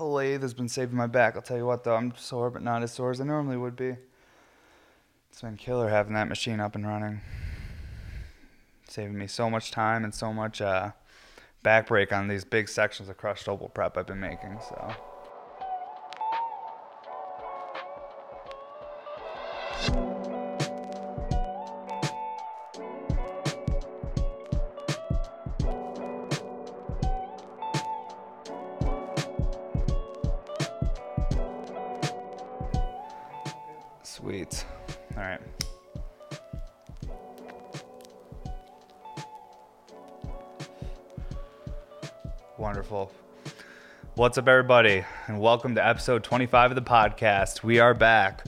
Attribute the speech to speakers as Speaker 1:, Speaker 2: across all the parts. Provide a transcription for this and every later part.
Speaker 1: the lathe has been saving my back. I'll tell you what though, I'm sore but not as sore as I normally would be. It's been killer having that machine up and running. Saving me so much time and so much uh, back break on these big sections of crushed opal prep I've been making. So. What's up, everybody, and welcome to episode 25 of the podcast. We are back.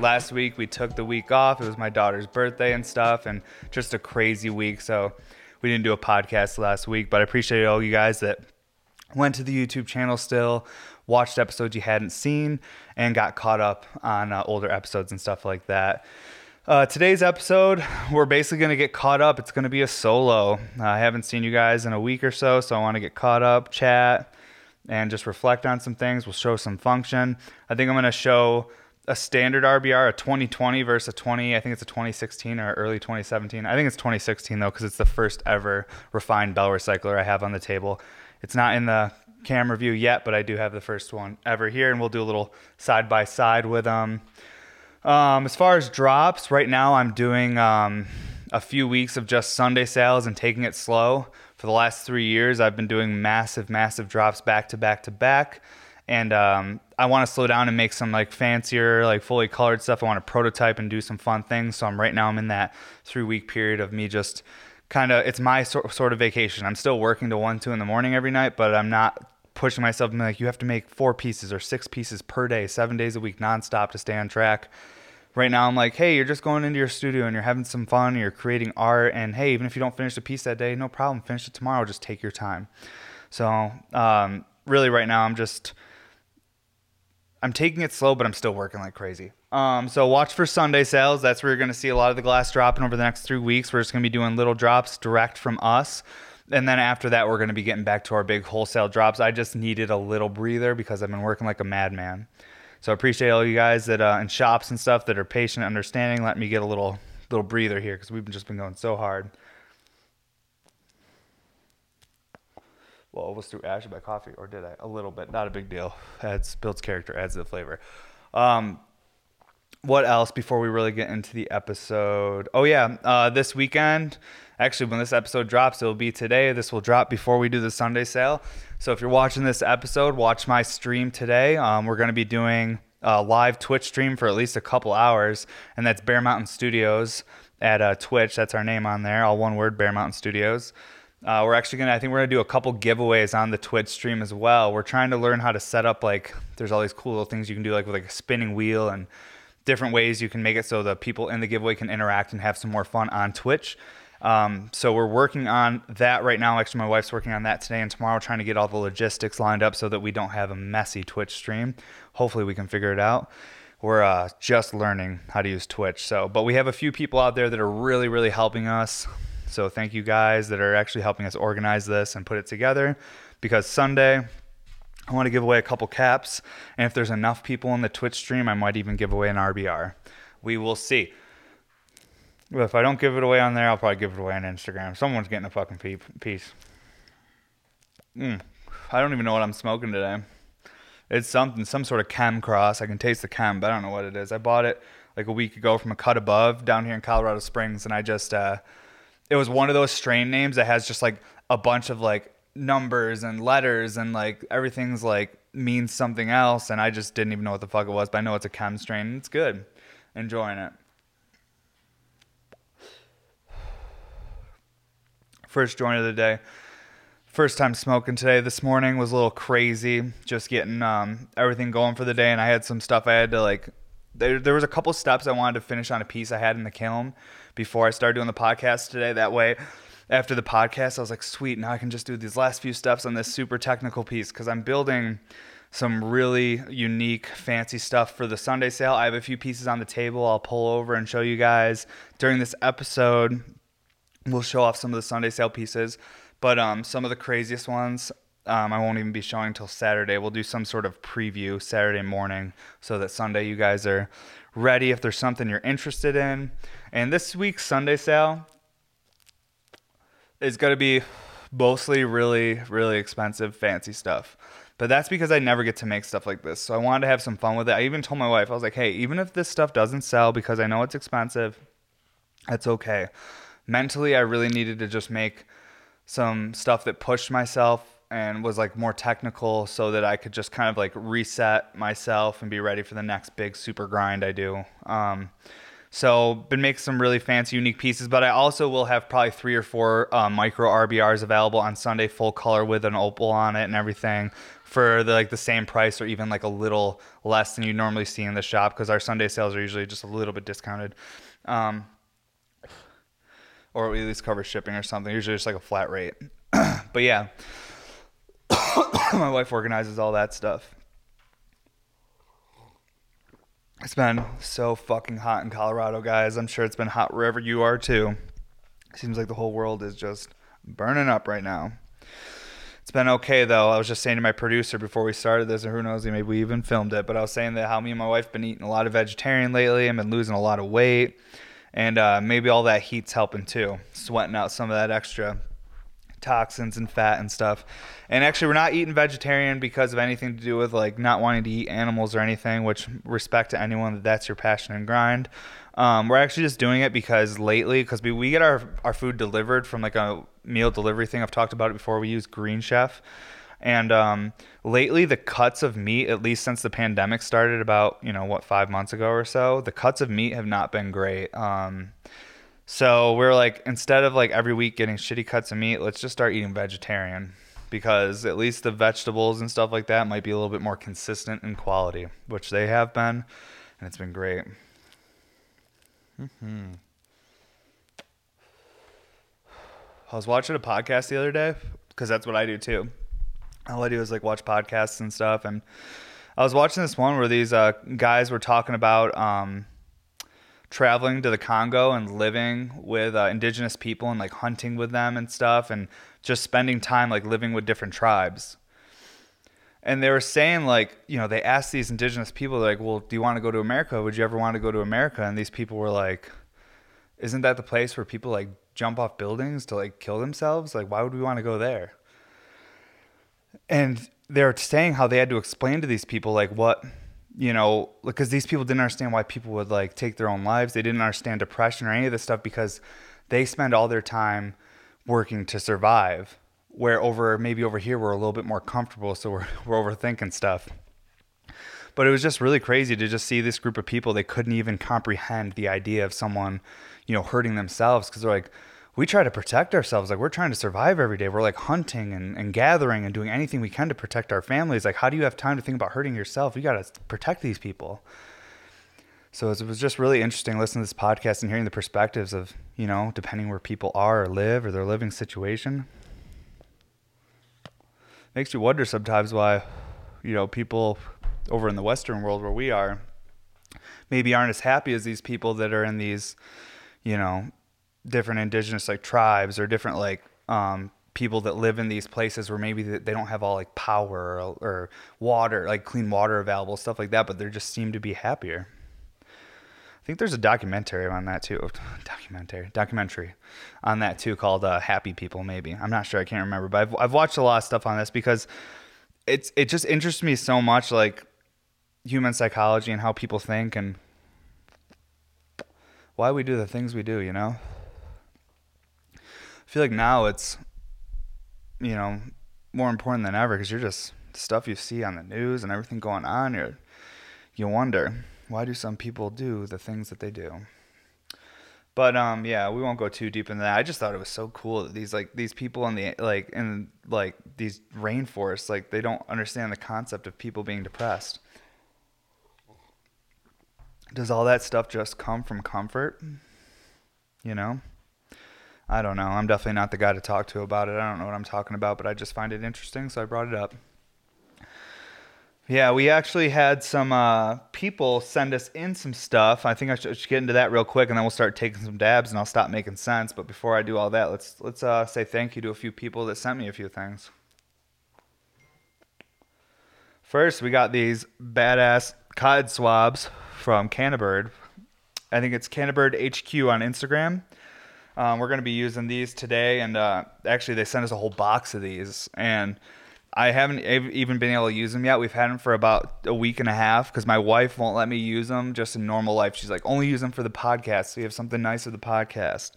Speaker 1: Last week we took the week off. It was my daughter's birthday and stuff, and just a crazy week. So we didn't do a podcast last week, but I appreciate all you guys that went to the YouTube channel still, watched episodes you hadn't seen, and got caught up on uh, older episodes and stuff like that. Uh, today's episode, we're basically going to get caught up. It's going to be a solo. Uh, I haven't seen you guys in a week or so, so I want to get caught up, chat, and just reflect on some things. We'll show some function. I think I'm going to show a standard RBR, a 2020 versus a 20. I think it's a 2016 or early 2017. I think it's 2016 though, because it's the first ever refined bell recycler I have on the table. It's not in the camera view yet, but I do have the first one ever here, and we'll do a little side by side with them. Um, as far as drops, right now I'm doing um, a few weeks of just Sunday sales and taking it slow. For the last three years, I've been doing massive, massive drops back to back to back. And um, I want to slow down and make some like fancier, like fully colored stuff. I want to prototype and do some fun things. So I'm right now I'm in that three week period of me just kind of it's my sort sort of vacation. I'm still working to one two in the morning every night, but I'm not pushing myself be like you have to make four pieces or six pieces per day, seven days a week, nonstop to stay on track. Right now, I'm like, hey, you're just going into your studio and you're having some fun. You're creating art, and hey, even if you don't finish a piece that day, no problem. Finish it tomorrow. Just take your time. So, um, really, right now, I'm just I'm taking it slow, but I'm still working like crazy. Um, so watch for Sunday sales. That's where you're going to see a lot of the glass dropping over the next three weeks. We're just going to be doing little drops direct from us. And then after that, we're going to be getting back to our big wholesale drops. I just needed a little breather because I've been working like a madman. So I appreciate all you guys that uh, in shops and stuff that are patient, understanding. Let me get a little little breather here because we've just been going so hard. well, almost threw ash in my coffee, or did I? A little bit, not a big deal. Adds builds character, adds the flavor. Um, what else before we really get into the episode? Oh yeah, uh, this weekend. Actually, when this episode drops, it'll be today. This will drop before we do the Sunday sale. So if you're watching this episode, watch my stream today. Um, we're going to be doing a live Twitch stream for at least a couple hours, and that's Bear Mountain Studios at uh, Twitch. That's our name on there, all one word, Bear Mountain Studios. Uh, we're actually gonna. I think we're gonna do a couple giveaways on the Twitch stream as well. We're trying to learn how to set up like. There's all these cool little things you can do like with like a spinning wheel and different ways you can make it so the people in the giveaway can interact and have some more fun on Twitch. Um, so we're working on that right now. Actually, my wife's working on that today and tomorrow, trying to get all the logistics lined up so that we don't have a messy Twitch stream. Hopefully, we can figure it out. We're uh, just learning how to use Twitch. So, but we have a few people out there that are really, really helping us. So thank you guys that are actually helping us organize this and put it together because Sunday I want to give away a couple caps and if there's enough people in the Twitch stream I might even give away an RBR. We will see. If I don't give it away on there, I'll probably give it away on Instagram. Someone's getting a fucking piece. Mm. I don't even know what I'm smoking today. It's something, some sort of chem cross. I can taste the chem, but I don't know what it is. I bought it like a week ago from a cut above down here in Colorado Springs, and I just uh, it was one of those strain names that has just like a bunch of like numbers and letters and like everything's like means something else and I just didn't even know what the fuck it was, but I know it's a chem strain. It's good. Enjoying it. First joint of the day. First time smoking today. This morning was a little crazy, just getting um, everything going for the day, and I had some stuff I had to like. There, there was a couple steps I wanted to finish on a piece I had in the kiln, before I started doing the podcast today. That way, after the podcast, I was like, sweet, now I can just do these last few steps on this super technical piece because I'm building some really unique, fancy stuff for the Sunday sale. I have a few pieces on the table I'll pull over and show you guys during this episode. We'll show off some of the Sunday sale pieces, but um, some of the craziest ones Um, I won't even be showing until Saturday. We'll do some sort of preview Saturday morning so that Sunday you guys are ready if there's something you're interested in. And this week's Sunday sale is going to be mostly really, really expensive, fancy stuff. But that's because I never get to make stuff like this. So I wanted to have some fun with it. I even told my wife, I was like, hey, even if this stuff doesn't sell because I know it's expensive, that's okay. Mentally, I really needed to just make some stuff that pushed myself and was like more technical so that I could just kind of like reset myself and be ready for the next big super grind I do. Um, so been making some really fancy, unique pieces, but I also will have probably three or four uh, micro RBRs available on Sunday, full color with an opal on it and everything for the, like the same price or even like a little less than you normally see in the shop because our Sunday sales are usually just a little bit discounted. Um, or at least cover shipping or something. Usually just like a flat rate. but yeah, my wife organizes all that stuff. It's been so fucking hot in Colorado, guys. I'm sure it's been hot wherever you are too. Seems like the whole world is just burning up right now. It's been okay though. I was just saying to my producer before we started this, or who knows, maybe we even filmed it. But I was saying that how me and my wife been eating a lot of vegetarian lately. I've been losing a lot of weight, and uh, maybe all that heat's helping too, sweating out some of that extra toxins and fat and stuff. And actually, we're not eating vegetarian because of anything to do with like not wanting to eat animals or anything. Which respect to anyone that that's your passion and grind. Um, we're actually just doing it because lately, because we, we get our our food delivered from like a meal delivery thing. I've talked about it before. We use Green Chef. And um, lately, the cuts of meat, at least since the pandemic started about, you know, what, five months ago or so, the cuts of meat have not been great. Um, so we're like, instead of like every week getting shitty cuts of meat, let's just start eating vegetarian because at least the vegetables and stuff like that might be a little bit more consistent in quality, which they have been, and it's been great. Mm-hmm. I was watching a podcast the other day because that's what I do too. All I do is like watch podcasts and stuff, and I was watching this one where these uh, guys were talking about um, traveling to the Congo and living with uh, indigenous people and like hunting with them and stuff and just spending time like living with different tribes. And they were saying like, you know, they asked these indigenous people like, "Well, do you want to go to America? Would you ever want to go to America?" And these people were like, "Isn't that the place where people like jump off buildings to like kill themselves? Like why would we want to go there?" And they're saying how they had to explain to these people like what you know, because these people didn't understand why people would like take their own lives. They didn't understand depression or any of this stuff because they spend all their time working to survive. Where over maybe over here we're a little bit more comfortable, so we're we're overthinking stuff. But it was just really crazy to just see this group of people. They couldn't even comprehend the idea of someone, you know, hurting themselves because they're like, we try to protect ourselves. Like we're trying to survive every day. We're like hunting and, and gathering and doing anything we can to protect our families. Like, how do you have time to think about hurting yourself? You got to protect these people. So it was just really interesting listening to this podcast and hearing the perspectives of, you know, depending where people are or live or their living situation. Makes you wonder sometimes why, you know, people over in the Western world where we are maybe aren't as happy as these people that are in these, you know, different indigenous like tribes or different like um, people that live in these places where maybe they don't have all like power or, or water, like clean water available, stuff like that, but they just seem to be happier. I think there's a documentary on that too. Documentary, documentary on that too called uh, "Happy People." Maybe I'm not sure. I can't remember, but I've I've watched a lot of stuff on this because it's it just interests me so much, like human psychology and how people think and why we do the things we do. You know feel like now it's you know more important than ever because you're just stuff you see on the news and everything going on. You you wonder why do some people do the things that they do. But um, yeah, we won't go too deep into that. I just thought it was so cool that these like these people in the like in like these rainforests like they don't understand the concept of people being depressed. Does all that stuff just come from comfort? You know? I don't know. I'm definitely not the guy to talk to about it. I don't know what I'm talking about, but I just find it interesting, so I brought it up. Yeah, we actually had some uh, people send us in some stuff. I think I should, should, get into that real quick, and then we'll start taking some dabs, and I'll stop making sense. But before I do all that, let's let's uh, say thank you to a few people that sent me a few things. First, we got these badass cod swabs from Cannabird. I think it's Cannabird HQ on Instagram. Um, we're going to be using these today, and uh, actually, they sent us a whole box of these, and I haven't even been able to use them yet. We've had them for about a week and a half because my wife won't let me use them just in normal life. She's like, only use them for the podcast. So you have something nice for the podcast.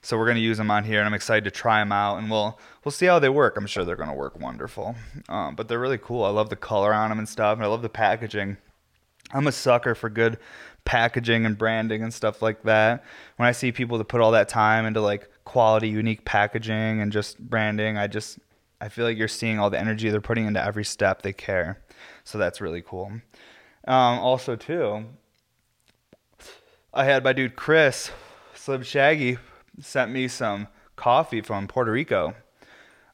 Speaker 1: So we're gonna use them on here, and I'm excited to try them out, and we'll we'll see how they work. I'm sure they're gonna work wonderful. Um, but they're really cool. I love the color on them and stuff, and I love the packaging. I'm a sucker for good packaging and branding and stuff like that. When I see people that put all that time into like quality, unique packaging and just branding, I just I feel like you're seeing all the energy they're putting into every step. They care, so that's really cool. Um, also, too, I had my dude Chris Slim Shaggy sent me some coffee from Puerto Rico.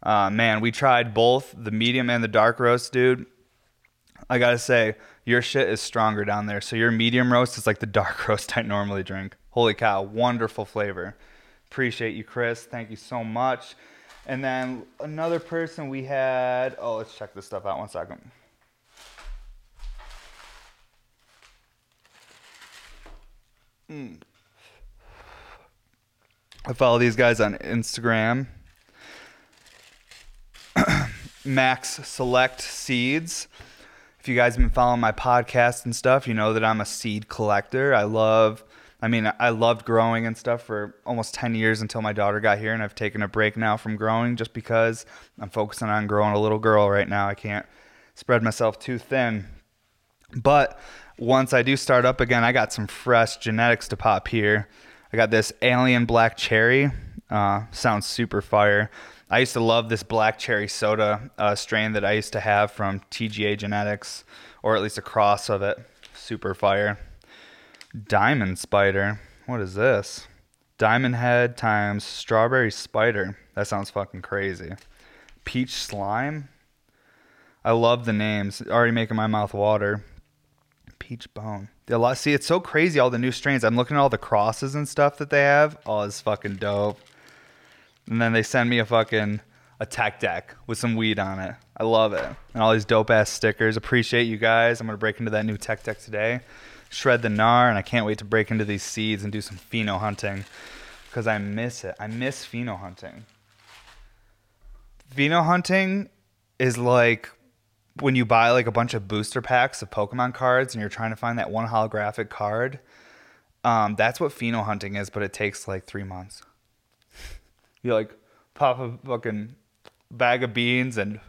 Speaker 1: Uh, man, we tried both the medium and the dark roast, dude. I gotta say, your shit is stronger down there. So your medium roast is like the dark roast I normally drink. Holy cow, wonderful flavor. Appreciate you, Chris. Thank you so much. And then another person we had. Oh, let's check this stuff out one second. Mm. I follow these guys on Instagram. Max Select Seeds. If you guys have been following my podcast and stuff, you know that I'm a seed collector. I love I mean, I loved growing and stuff for almost 10 years until my daughter got here, and I've taken a break now from growing just because I'm focusing on growing a little girl right now. I can't spread myself too thin. But once I do start up again, I got some fresh genetics to pop here. I got this alien black cherry. Uh, sounds super fire. I used to love this black cherry soda uh, strain that I used to have from TGA Genetics, or at least a cross of it. Super fire. Diamond spider. What is this? Diamond head times strawberry spider. That sounds fucking crazy. Peach slime. I love the names. Already making my mouth water. Peach bone. A lot. See, it's so crazy. All the new strains. I'm looking at all the crosses and stuff that they have. Oh, it's fucking dope. And then they send me a fucking a tech deck with some weed on it. I love it. And all these dope ass stickers. Appreciate you guys. I'm gonna break into that new tech deck today shred the gnar, and I can't wait to break into these seeds and do some pheno hunting because I miss it. I miss pheno hunting. Pheno hunting is like when you buy like a bunch of booster packs of Pokemon cards and you're trying to find that one holographic card. Um, that's what pheno hunting is, but it takes like three months. You like pop a fucking bag of beans and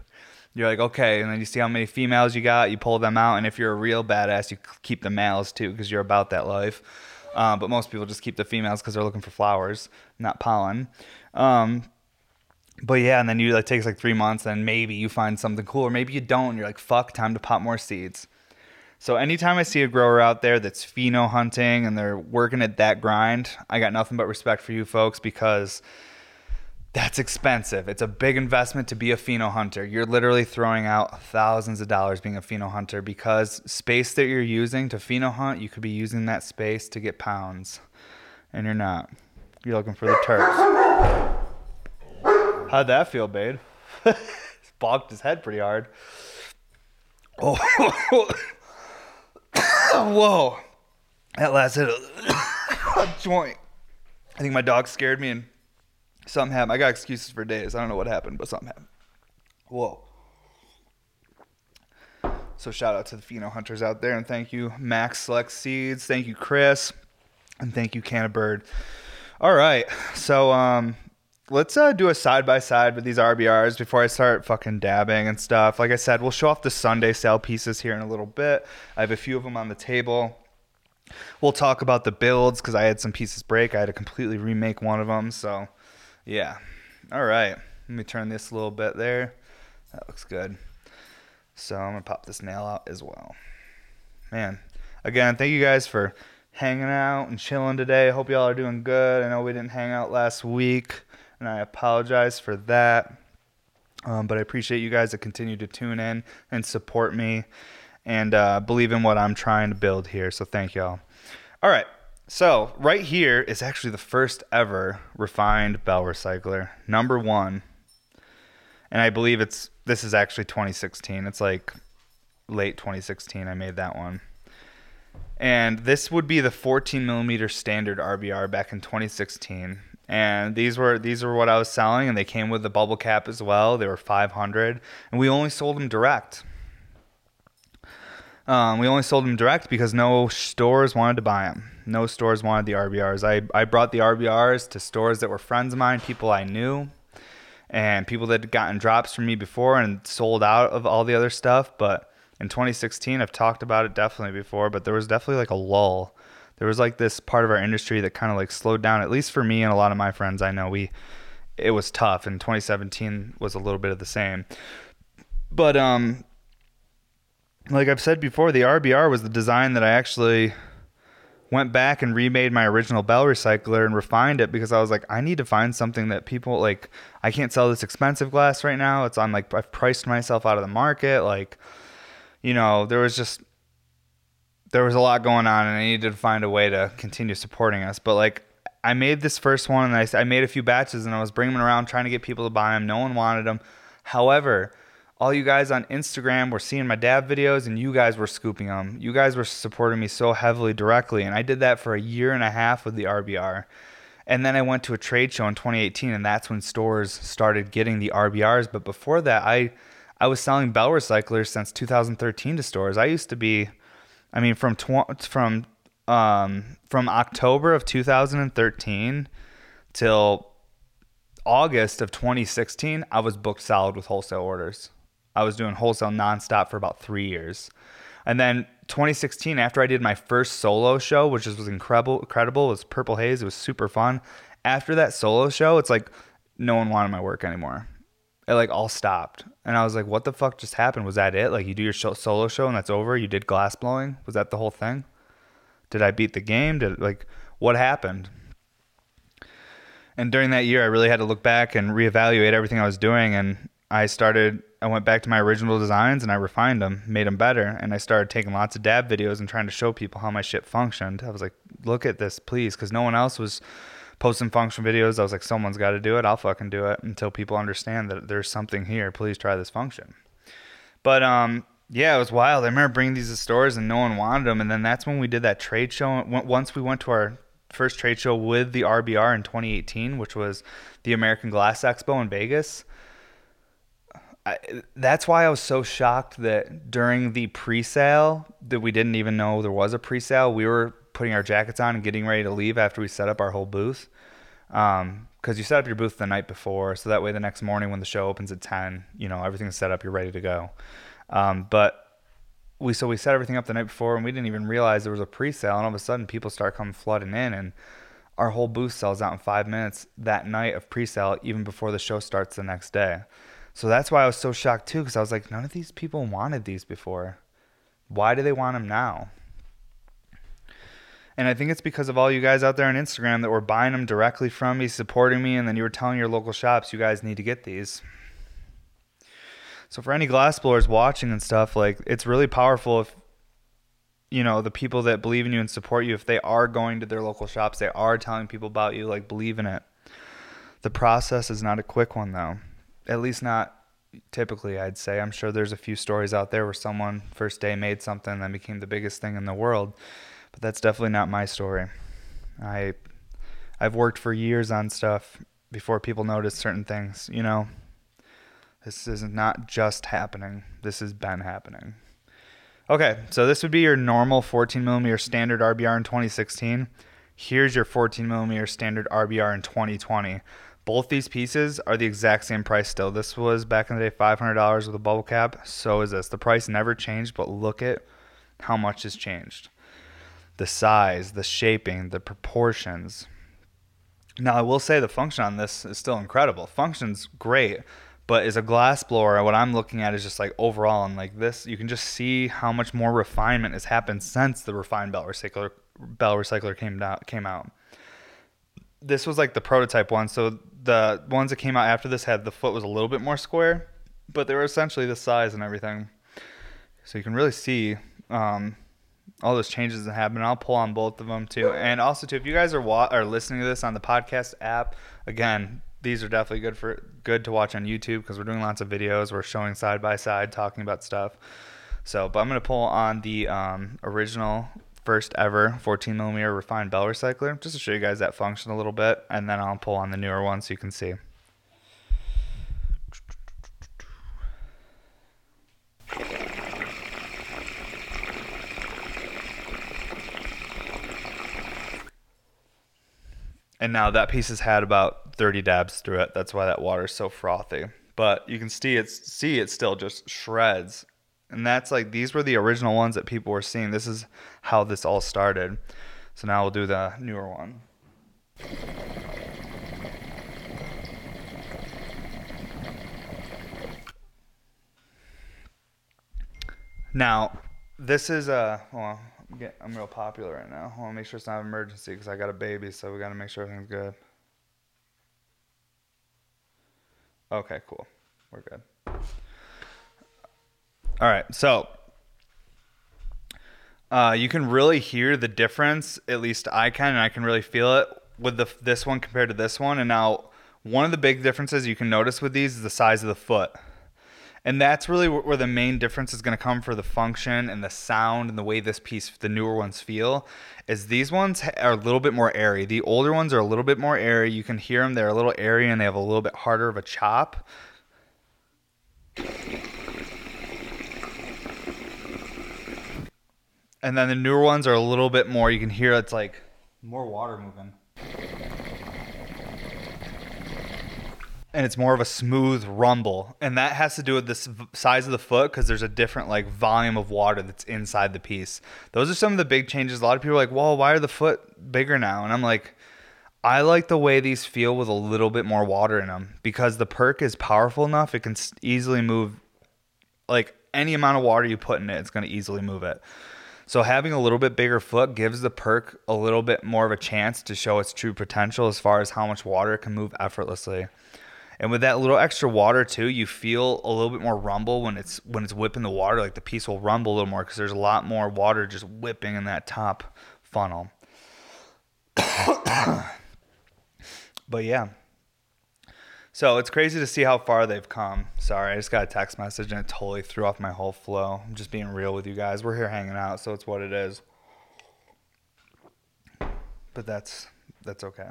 Speaker 1: you're like, okay, and then you see how many females you got, you pull them out, and if you're a real badass, you keep the males too, because you're about that life. Um, but most people just keep the females because they're looking for flowers, not pollen. Um, but yeah, and then you like takes like three months, and maybe you find something cool, or maybe you don't. You're like, fuck, time to pop more seeds. So anytime I see a grower out there that's pheno hunting and they're working at that grind, I got nothing but respect for you folks because that's expensive. It's a big investment to be a pheno hunter. You're literally throwing out thousands of dollars being a pheno hunter because space that you're using to pheno hunt, you could be using that space to get pounds, and you're not. You're looking for the turks. How'd that feel, babe? Bonked his head pretty hard. Oh, whoa! That last hit a joint. I think my dog scared me and Something happened. I got excuses for days. I don't know what happened, but something happened. Whoa. So shout out to the pheno hunters out there, and thank you Max Select Seeds, thank you Chris, and thank you Cannabird. All right, so um, let's uh, do a side by side with these RBRs before I start fucking dabbing and stuff. Like I said, we'll show off the Sunday sale pieces here in a little bit. I have a few of them on the table. We'll talk about the builds because I had some pieces break. I had to completely remake one of them, so yeah. All right. Let me turn this a little bit there. That looks good. So I'm to pop this nail out as well. Man, again, thank you guys for hanging out and chilling today. Hope y'all are doing good. I know we didn't hang out last week, and I apologize for that. Um, but I appreciate you guys that continue to tune in and support me and uh, believe in what I'm trying to build here. So thank y'all. All right. So right here is actually the first ever refined bell recycler, number one. And I believe it's this is actually 2016. It's like late 2016. I made that one. And this would be the 14 millimeter standard RBR back in 2016. And these were these were what I was selling, and they came with the bubble cap as well. They were 500, and we only sold them direct. Um, we only sold them direct because no stores wanted to buy them. No stores wanted the RBRs. I, I brought the RBRs to stores that were friends of mine, people I knew, and people that had gotten drops from me before and sold out of all the other stuff. But in 2016, I've talked about it definitely before, but there was definitely like a lull. There was like this part of our industry that kind of like slowed down, at least for me and a lot of my friends I know. We, it was tough, and 2017 was a little bit of the same. But um, like I've said before, the RBR was the design that I actually went back and remade my original bell recycler and refined it because I was like, I need to find something that people like. I can't sell this expensive glass right now. It's on like I've priced myself out of the market. Like, you know, there was just there was a lot going on, and I needed to find a way to continue supporting us. But like, I made this first one, and I I made a few batches, and I was bringing them around trying to get people to buy them. No one wanted them. However, all you guys on Instagram were seeing my dab videos and you guys were scooping them. You guys were supporting me so heavily directly. And I did that for a year and a half with the RBR. And then I went to a trade show in 2018, and that's when stores started getting the RBRs. But before that, I I was selling bell recyclers since 2013 to stores. I used to be, I mean, from tw- from um, from October of 2013 till August of 2016, I was booked solid with wholesale orders. I was doing wholesale nonstop for about three years. And then 2016, after I did my first solo show, which was incredible, incredible, it was Purple Haze. It was super fun. After that solo show, it's like no one wanted my work anymore. It like all stopped, and I was like, "What the fuck just happened? Was that it? Like you do your show, solo show and that's over? You did glass blowing? Was that the whole thing? Did I beat the game? Did like what happened?" And during that year, I really had to look back and reevaluate everything I was doing, and I started I went back to my original designs and I refined them, made them better, and I started taking lots of dab videos and trying to show people how my shit functioned. I was like, "Look at this, please," because no one else was posting function videos. I was like, "Someone's got to do it. I'll fucking do it until people understand that there's something here. Please try this function." But um, yeah, it was wild. I remember bringing these to stores and no one wanted them, and then that's when we did that trade show. Once we went to our first trade show with the RBR in 2018, which was the American Glass Expo in Vegas I, that's why I was so shocked that during the pre-sale that we didn't even know there was a pre-sale. We were putting our jackets on and getting ready to leave after we set up our whole booth. Because um, you set up your booth the night before, so that way the next morning when the show opens at ten, you know everything's set up, you're ready to go. Um, but we so we set everything up the night before, and we didn't even realize there was a pre-sale, and all of a sudden people start coming flooding in, and our whole booth sells out in five minutes that night of pre-sale, even before the show starts the next day. So that's why I was so shocked too, because I was like, none of these people wanted these before. Why do they want them now? And I think it's because of all you guys out there on Instagram that were buying them directly from me, supporting me, and then you were telling your local shops, you guys need to get these. So for any glass blowers watching and stuff, like it's really powerful if you know the people that believe in you and support you, if they are going to their local shops, they are telling people about you, like believe in it. The process is not a quick one though at least not typically I'd say. I'm sure there's a few stories out there where someone first day made something that became the biggest thing in the world, but that's definitely not my story. I I've worked for years on stuff before people notice certain things, you know. This is not just happening. This has been happening. Okay, so this would be your normal 14 millimeter standard RBR in 2016. Here's your 14 millimeter standard RBR in 2020. Both these pieces are the exact same price still. This was back in the day $500 with a bubble cap. So is this. The price never changed, but look at how much has changed. The size, the shaping, the proportions. Now, I will say the function on this is still incredible. Function's great, but as a glass blower, what I'm looking at is just like overall, and like this, you can just see how much more refinement has happened since the refined bell recycler bell recycler came out. Came out. This was like the prototype one, so the ones that came out after this had the foot was a little bit more square, but they were essentially the size and everything. So you can really see um, all those changes that happen. I'll pull on both of them too, and also too, if you guys are wa- are listening to this on the podcast app, again, these are definitely good for good to watch on YouTube because we're doing lots of videos. We're showing side by side, talking about stuff. So, but I'm gonna pull on the um, original first ever 14 millimeter refined bell recycler just to show you guys that function a little bit, and then I'll pull on the newer one so you can see. And now that piece has had about 30 dabs through it. That's why that water is so frothy. But you can see it's see it still just shreds. And that's like these were the original ones that people were seeing. This is how this all started. So now we'll do the newer one. Now, this is uh, a well, I'm, I'm real popular right now. I want to make sure it's not an emergency because I got a baby, so we got to make sure everything's good. Okay, cool. We're good. All right, so uh, you can really hear the difference. At least I can, and I can really feel it with the this one compared to this one. And now, one of the big differences you can notice with these is the size of the foot and that's really where the main difference is going to come for the function and the sound and the way this piece the newer ones feel is these ones are a little bit more airy the older ones are a little bit more airy you can hear them they're a little airy and they have a little bit harder of a chop and then the newer ones are a little bit more you can hear it's like more water moving. And it's more of a smooth rumble. And that has to do with the size of the foot because there's a different like volume of water that's inside the piece. Those are some of the big changes. A lot of people are like well why are the foot bigger now? And i'm like i like the way these feel with a little bit more water in them because the perk is powerful enough it can easily move like any amount of water you put in it it's going to easily move it so having a little bit bigger foot gives the perk a little bit more of a chance to show its true potential as far as how much water it can move effortlessly and with that little extra water too, you feel a little bit more rumble when it's when it's whipping the water. Like the piece will rumble a little more because there's a lot more water just whipping in that top funnel. but yeah. So it's crazy to see how far they've come. Sorry, I just got a text message and it totally threw off my whole flow. I'm just being real with you guys. We're here hanging out, so it's what it is. But that's that's okay.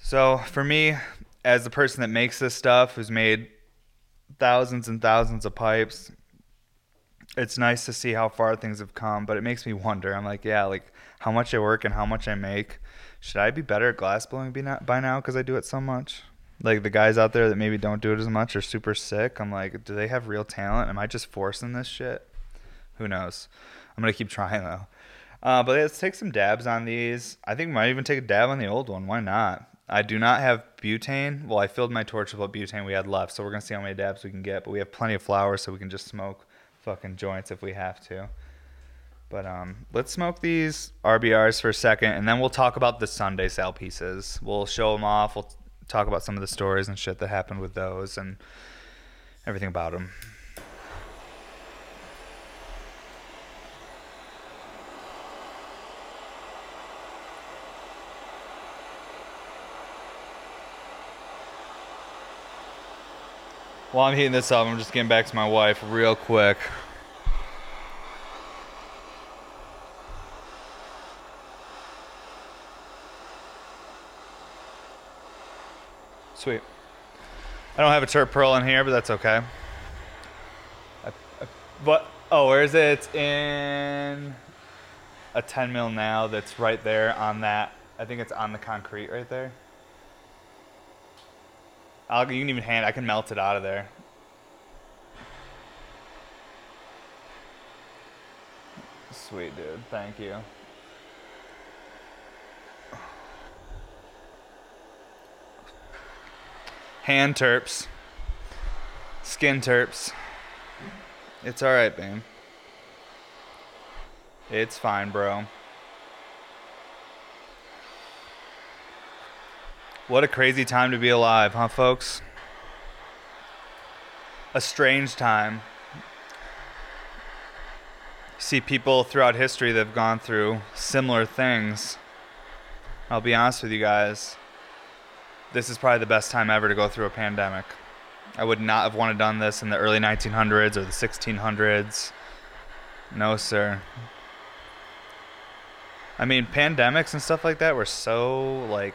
Speaker 1: So for me, as the person that makes this stuff, who's made thousands and thousands of pipes, it's nice to see how far things have come. But it makes me wonder. I'm like, yeah, like how much I work and how much I make. Should I be better at glass blowing by now because I do it so much? Like the guys out there that maybe don't do it as much are super sick. I'm like, do they have real talent? Am I just forcing this shit? Who knows? I'm gonna keep trying though. Uh, but let's take some dabs on these. I think we might even take a dab on the old one. Why not? I do not have butane. Well, I filled my torch with what butane we had left, so we're gonna see how many dabs we can get. But we have plenty of flour, so we can just smoke fucking joints if we have to. But um, let's smoke these RBRs for a second, and then we'll talk about the Sunday sale pieces. We'll show them off. We'll talk about some of the stories and shit that happened with those and everything about them. While I'm heating this up, I'm just getting back to my wife real quick. Sweet. I don't have a terp pearl in here, but that's okay. I, I, but oh, where is it? It's in a 10 mil now. That's right there on that. I think it's on the concrete right there. I'll, you can even hand. I can melt it out of there. Sweet, dude. Thank you. Hand terps. Skin terps. It's alright, man. It's fine, bro. What a crazy time to be alive, huh, folks? A strange time. See people throughout history that have gone through similar things. I'll be honest with you guys. This is probably the best time ever to go through a pandemic. I would not have wanted done this in the early 1900s or the 1600s. No, sir. I mean, pandemics and stuff like that were so like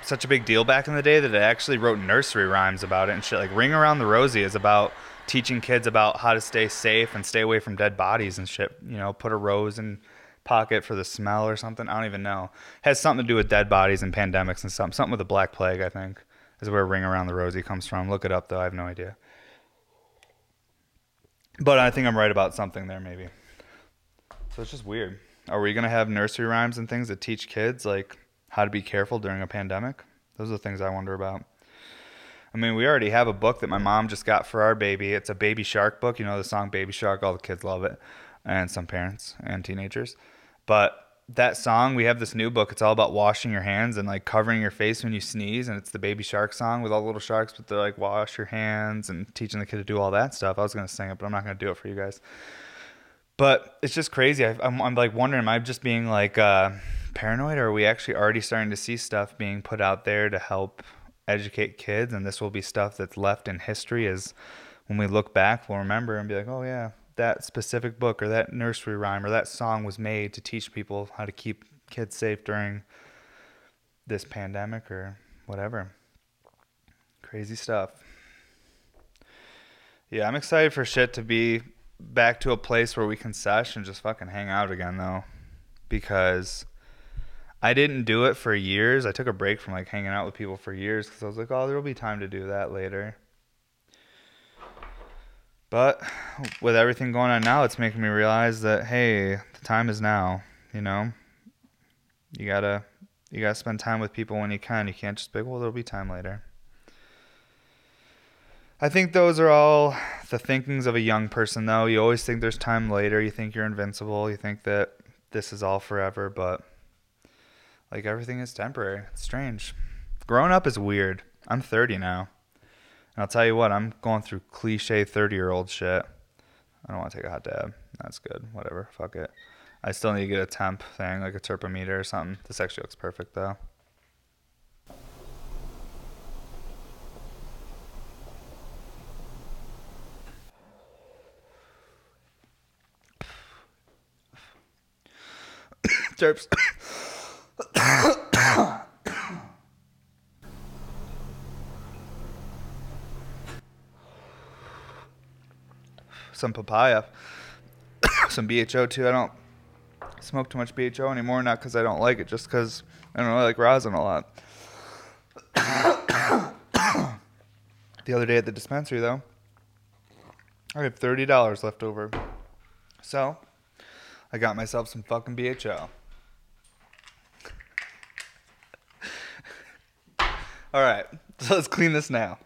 Speaker 1: such a big deal back in the day that it actually wrote nursery rhymes about it and shit. Like Ring Around the Rosie is about teaching kids about how to stay safe and stay away from dead bodies and shit. You know, put a rose in pocket for the smell or something. I don't even know. It has something to do with dead bodies and pandemics and something. Something with the Black Plague, I think, is where Ring Around the Rosie comes from. Look it up though. I have no idea. But I think I'm right about something there, maybe. So it's just weird. Are we gonna have nursery rhymes and things that teach kids like how to be careful during a pandemic? Those are the things I wonder about. I mean, we already have a book that my mom just got for our baby. It's a Baby Shark book. You know the song Baby Shark. All the kids love it, and some parents and teenagers. But that song, we have this new book. It's all about washing your hands and like covering your face when you sneeze. And it's the Baby Shark song with all the little sharks, but they're like wash your hands and teaching the kid to do all that stuff. I was gonna sing it, but I'm not gonna do it for you guys. But it's just crazy. I, I'm, I'm like wondering, am I just being like uh, paranoid, or are we actually already starting to see stuff being put out there to help educate kids? And this will be stuff that's left in history as when we look back, we'll remember and be like, oh yeah, that specific book or that nursery rhyme or that song was made to teach people how to keep kids safe during this pandemic or whatever. Crazy stuff. Yeah, I'm excited for shit to be back to a place where we can sesh and just fucking hang out again though. Because I didn't do it for years. I took a break from like hanging out with people for years because I was like, oh, there will be time to do that later. But with everything going on now, it's making me realize that hey, the time is now. You know, you gotta you gotta spend time with people when you can. You can't just be well, there'll be time later. I think those are all the thinkings of a young person, though. You always think there's time later. You think you're invincible. You think that this is all forever, but like everything is temporary. It's strange. Growing up is weird. I'm 30 now. And I'll tell you what, I'm going through cliche 30 year old shit. I don't want to take a hot dab. That's good. Whatever. Fuck it. I still need to get a temp thing, like a terpometer or something. This actually looks perfect though. Terps. Some papaya, some BHO too. I don't smoke too much BHO anymore, not because I don't like it, just because I don't like rosin a lot. the other day at the dispensary, though, I thirty dollars left over, so I got myself some fucking BHO. All right, so let's clean this now.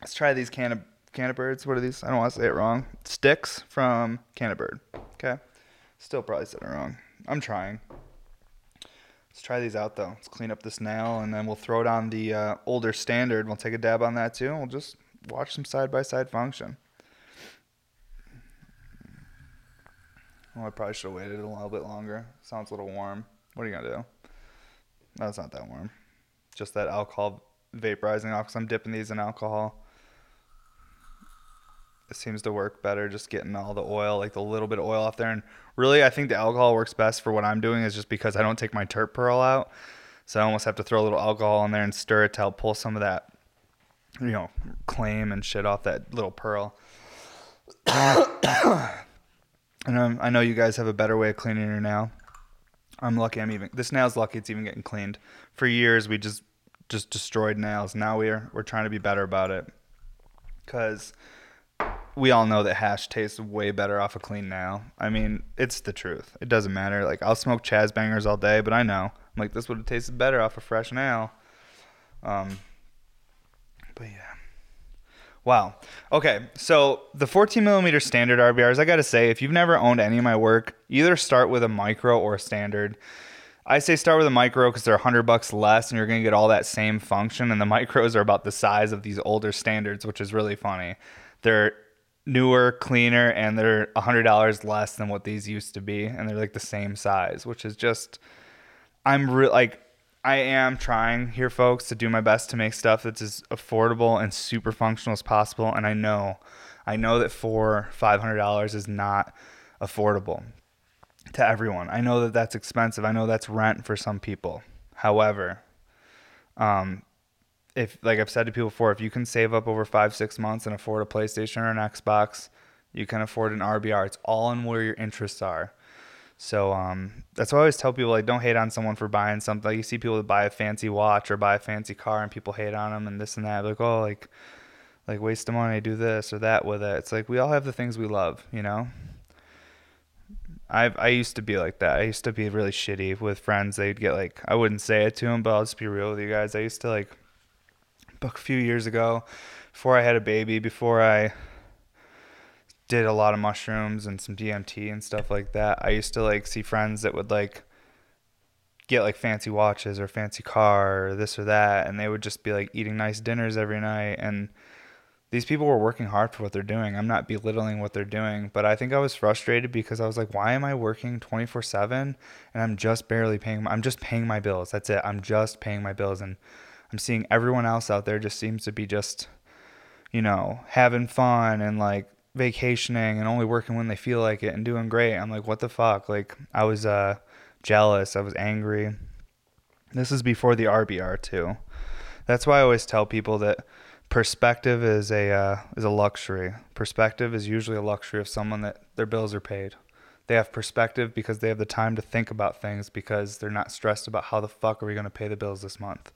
Speaker 1: Let's try these can of Birds. What are these? I don't want to say it wrong. Sticks from Bird. Okay. Still probably said it wrong. I'm trying. Let's try these out though. Let's clean up this nail and then we'll throw it on the uh, older standard. We'll take a dab on that too. And we'll just watch some side by side function. Well, I probably should have waited a little bit longer. Sounds a little warm. What are you gonna do? No, not that warm. Just that alcohol vaporizing off because I'm dipping these in alcohol it seems to work better just getting all the oil, like the little bit of oil off there. And really, I think the alcohol works best for what I'm doing is just because I don't take my terp pearl out. So I almost have to throw a little alcohol in there and stir it to help pull some of that, you know, claim and shit off that little pearl. and um, I know you guys have a better way of cleaning your nail. I'm lucky. I'm even this nail's lucky. It's even getting cleaned. For years, we just just destroyed nails. Now we're we're trying to be better about it, because we all know that hash tastes way better off a clean nail. I mean, it's the truth. It doesn't matter. Like I'll smoke Chaz bangers all day, but I know I'm like this would have tasted better off a fresh nail. Um, but yeah. Wow. Okay, so the 14 millimeter standard RBRs, I gotta say, if you've never owned any of my work, either start with a micro or a standard. I say start with a micro because they're 100 bucks less and you're gonna get all that same function. And the micros are about the size of these older standards, which is really funny. They're newer, cleaner, and they're hundred dollars less than what these used to be, and they're like the same size, which is just I'm re- like I am trying here, folks, to do my best to make stuff that's as affordable and super functional as possible. And I know, I know that four, five hundred dollars is not affordable to everyone. I know that that's expensive. I know that's rent for some people. However, um, if like I've said to people before, if you can save up over five, six months and afford a PlayStation or an Xbox, you can afford an RBR. It's all in where your interests are. So um, that's why I always tell people like don't hate on someone for buying something. Like you see people that buy a fancy watch or buy a fancy car, and people hate on them and this and that. Like oh like like waste of money, do this or that with it. It's like we all have the things we love, you know. I I used to be like that. I used to be really shitty with friends. They'd get like I wouldn't say it to them, but I'll just be real with you guys. I used to like a few years ago, before I had a baby, before I did a lot of mushrooms and some DMT and stuff like that. I used to like see friends that would like get like fancy watches or fancy car or this or that and they would just be like eating nice dinners every night and these people were working hard for what they're doing. I'm not belittling what they're doing, but I think I was frustrated because I was like, why am I working 24/7 and I'm just barely paying I'm just paying my bills. That's it. I'm just paying my bills and I'm seeing everyone else out there just seems to be just you know, having fun and like vacationing and only working when they feel like it and doing great. I'm like, what the fuck? Like I was uh jealous, I was angry. This is before the RBR too. That's why I always tell people that perspective is a uh, is a luxury. Perspective is usually a luxury of someone that their bills are paid. They have perspective because they have the time to think about things because they're not stressed about how the fuck are we going to pay the bills this month.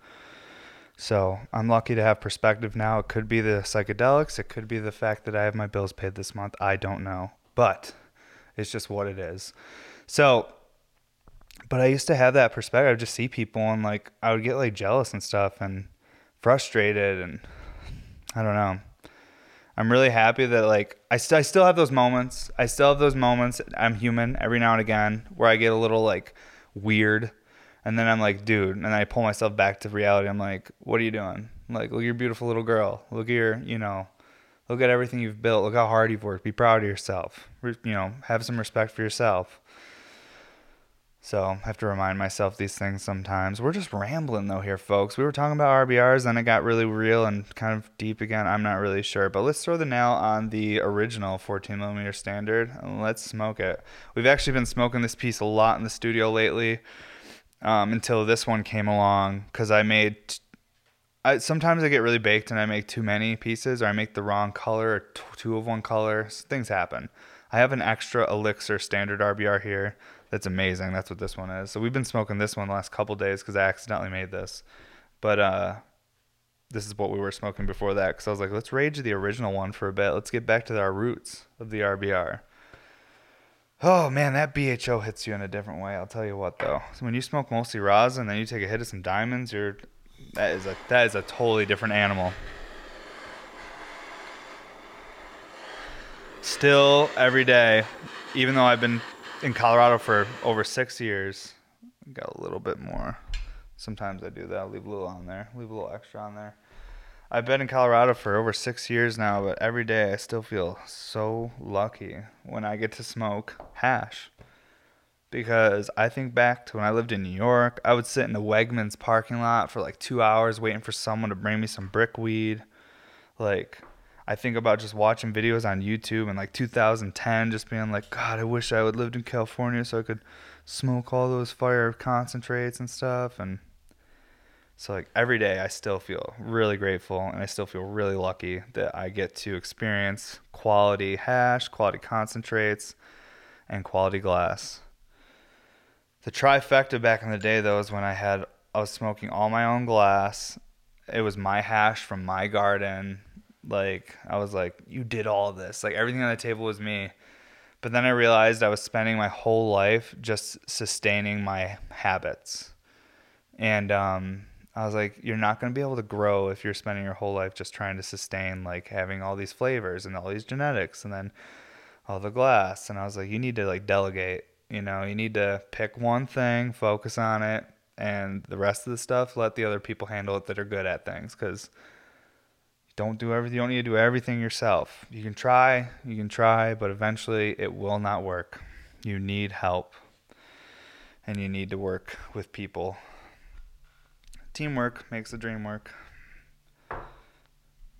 Speaker 1: So I'm lucky to have perspective now. It could be the psychedelics. It could be the fact that I have my bills paid this month. I don't know, but it's just what it is. So, but I used to have that perspective. I would just see people and like I would get like jealous and stuff and frustrated and I don't know. I'm really happy that like I, st- I still have those moments. I still have those moments. I'm human every now and again where I get a little like weird, and then I'm like, dude, and I pull myself back to reality. I'm like, what are you doing? like, look at your beautiful little girl. Look at your, you know, look at everything you've built. Look how hard you've worked. Be proud of yourself. You know, have some respect for yourself. So I have to remind myself these things sometimes. We're just rambling though here, folks. We were talking about RBRs, then it got really real and kind of deep again. I'm not really sure, but let's throw the nail on the original 14 millimeter standard and let's smoke it. We've actually been smoking this piece a lot in the studio lately, um, until this one came along because I made. I, sometimes I get really baked and I make too many pieces, or I make the wrong color, or t- two of one color. Things happen. I have an extra Elixir standard RBR here that's amazing. That's what this one is. So we've been smoking this one the last couple days because I accidentally made this. But uh, this is what we were smoking before that because I was like, let's rage the original one for a bit. Let's get back to our roots of the RBR. Oh man, that BHO hits you in a different way. I'll tell you what though. So when you smoke mostly rosin, and then you take a hit of some diamonds, you're that is a that is a totally different animal. Still every day, even though I've been in Colorado for over six years. Got a little bit more. Sometimes I do that. I'll leave a little on there. Leave a little extra on there. I've been in Colorado for over six years now, but every day I still feel so lucky when I get to smoke hash. Because I think back to when I lived in New York, I would sit in the Wegmans parking lot for like two hours waiting for someone to bring me some brick weed. Like, I think about just watching videos on YouTube in like 2010, just being like, God, I wish I would lived in California so I could smoke all those fire concentrates and stuff. And so, like, every day I still feel really grateful and I still feel really lucky that I get to experience quality hash, quality concentrates, and quality glass. The trifecta back in the day, though, is when I had, I was smoking all my own glass. It was my hash from my garden like I was like, you did all this. Like everything on the table was me. But then I realized I was spending my whole life just sustaining my habits. And um, I was like, you're not going to be able to grow if you're spending your whole life just trying to sustain like having all these flavors and all these genetics and then all the glass. And I was like, you need to like delegate. You know, you need to pick one thing, focus on it, and the rest of the stuff let the other people handle it that are good at things because you don't do everything. You don't need to do everything yourself. You can try, you can try, but eventually it will not work. You need help, and you need to work with people. Teamwork makes the dream work.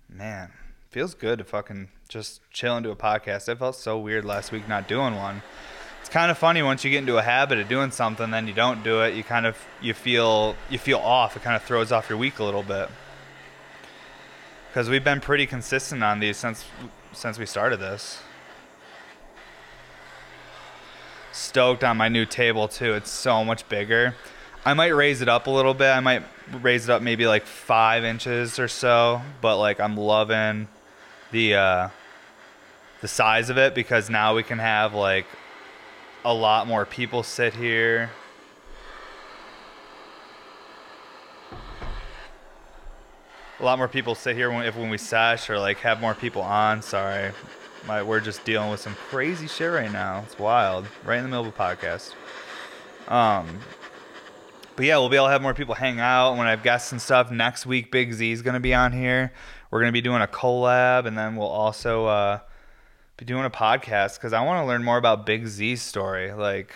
Speaker 1: Man, feels good to fucking just chill do a podcast. It felt so weird last week not doing one. It's kind of funny once you get into a habit of doing something, then you don't do it. You kind of you feel you feel off. It kind of throws off your week a little bit. Because we've been pretty consistent on these since since we started this. Stoked on my new table too. It's so much bigger. I might raise it up a little bit. I might raise it up maybe like five inches or so. But like I'm loving the uh, the size of it because now we can have like a lot more people sit here. A lot more people sit here when if when we sesh or like have more people on. Sorry, my we're just dealing with some crazy shit right now. It's wild, right in the middle of a podcast. Um, but yeah, we'll be able to have more people hang out when I have guests and stuff. Next week, Big Z is going to be on here. We're going to be doing a collab, and then we'll also uh, be doing a podcast because I want to learn more about Big Z's story. Like,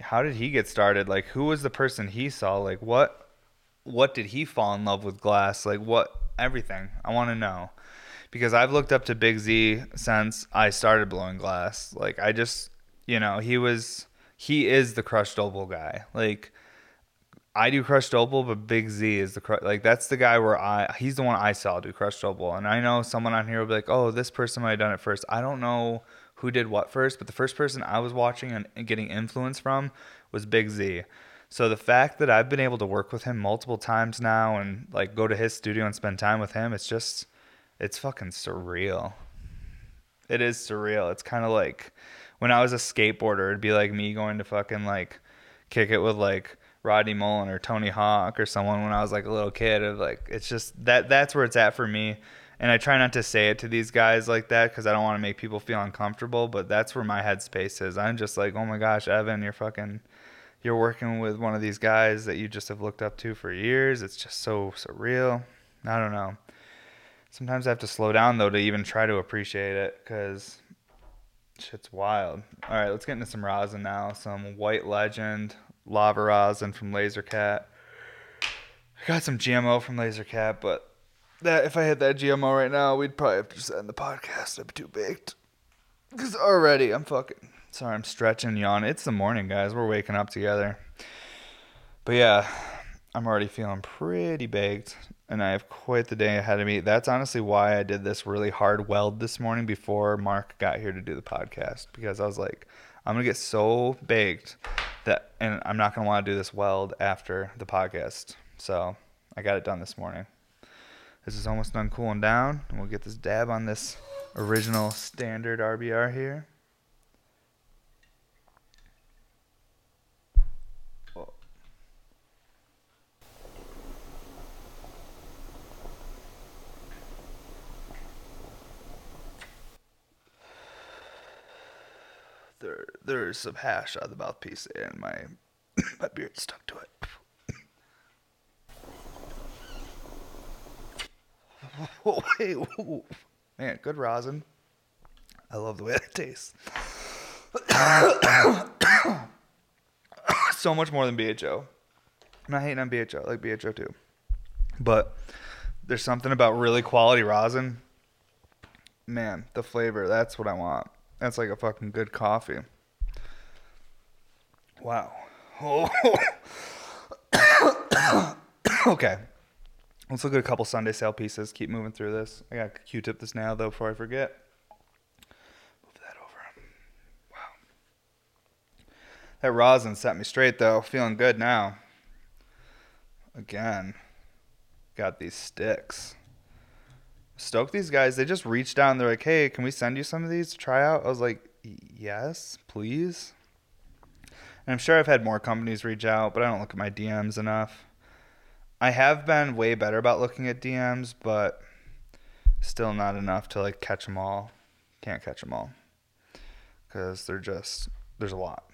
Speaker 1: how did he get started? Like, who was the person he saw? Like, what what did he fall in love with glass? Like, what everything? I want to know because I've looked up to Big Z since I started blowing glass. Like, I just, you know, he was he is the crushed opal guy. Like I do crushed opal, but Big Z is the like that's the guy where I he's the one I saw do crushed opal, and I know someone on here will be like, oh, this person might have done it first. I don't know who did what first, but the first person I was watching and getting influence from was Big Z. So the fact that I've been able to work with him multiple times now and like go to his studio and spend time with him, it's just it's fucking surreal. It is surreal. It's kind of like when I was a skateboarder, it'd be like me going to fucking like kick it with like Rodney Mullen or Tony Hawk or someone when I was like a little kid. Of like, it's just that that's where it's at for me. And I try not to say it to these guys like that because I don't want to make people feel uncomfortable. But that's where my headspace is. I'm just like, oh my gosh, Evan, you're fucking, you're working with one of these guys that you just have looked up to for years. It's just so surreal. I don't know. Sometimes I have to slow down though to even try to appreciate it because shit's wild. All right, let's get into some rosin now. Some White Legend lava rosin from Laser Cat. I got some GMO from Laser Cat, but that if I had that GMO right now, we'd probably have to just end the podcast. I'd be too baked. Because already I'm fucking. Sorry, I'm stretching, yawn. It's the morning, guys. We're waking up together. But yeah, I'm already feeling pretty baked, and I have quite the day ahead of me. That's honestly why I did this really hard weld this morning before Mark got here to do the podcast, because I was like, I'm gonna get so baked that, and I'm not gonna want to do this weld after the podcast. So I got it done this morning. This is almost done cooling down, and we'll get this dab on this original standard RBR here. There there's some hash on the mouthpiece and my my beard stuck to it. oh, wait, man, good rosin. I love the way that tastes. so much more than BHO. I'm not hating on BHO. I like BHO too. But there's something about really quality rosin. Man, the flavor, that's what I want. That's like a fucking good coffee. Wow. Oh. okay. Let's look at a couple Sunday sale pieces. Keep moving through this. I got to Q-tip this now though before I forget. Move that over. Wow. That rosin set me straight though. Feeling good now. Again, got these sticks stoked these guys. They just reached out and they're like, "Hey, can we send you some of these to try out?" I was like, "Yes, please." And I'm sure I've had more companies reach out, but I don't look at my DMs enough. I have been way better about looking at DMs, but still not enough to like catch them all. Can't catch them all because they're just there's a lot.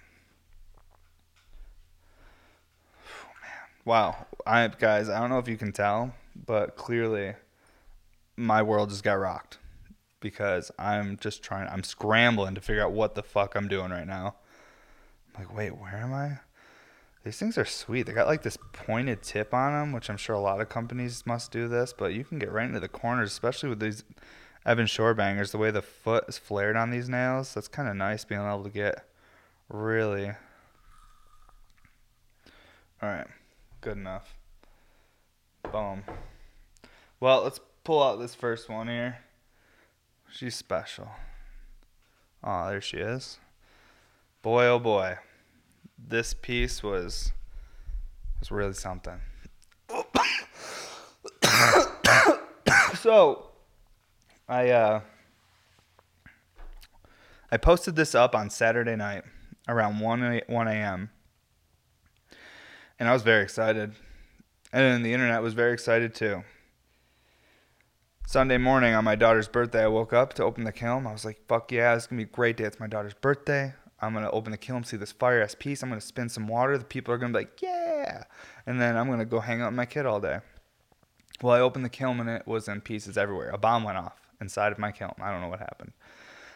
Speaker 1: Man. Wow, I guys, I don't know if you can tell, but clearly my world just got rocked because I'm just trying, I'm scrambling to figure out what the fuck I'm doing right now. I'm like, wait, where am I? These things are sweet. They got like this pointed tip on them, which I'm sure a lot of companies must do this, but you can get right into the corners, especially with these Evan Shore bangers. The way the foot is flared on these nails, that's kind of nice being able to get really. All right, good enough. Boom. Well, let's pull out this first one here. She's special. Oh, there she is. Boy, oh boy this piece was was really something. so I uh I posted this up on Saturday night around 1 1 a.m. and I was very excited. And the internet was very excited too. Sunday morning on my daughter's birthday, I woke up to open the kiln. I was like, fuck yeah, it's gonna be a great day. It's my daughter's birthday. I'm gonna open the kiln, see this fire ass piece. I'm gonna spin some water. The people are gonna be like, yeah, and then I'm gonna go hang out with my kid all day. Well, I opened the kiln and it was in pieces everywhere. A bomb went off inside of my kiln. I don't know what happened.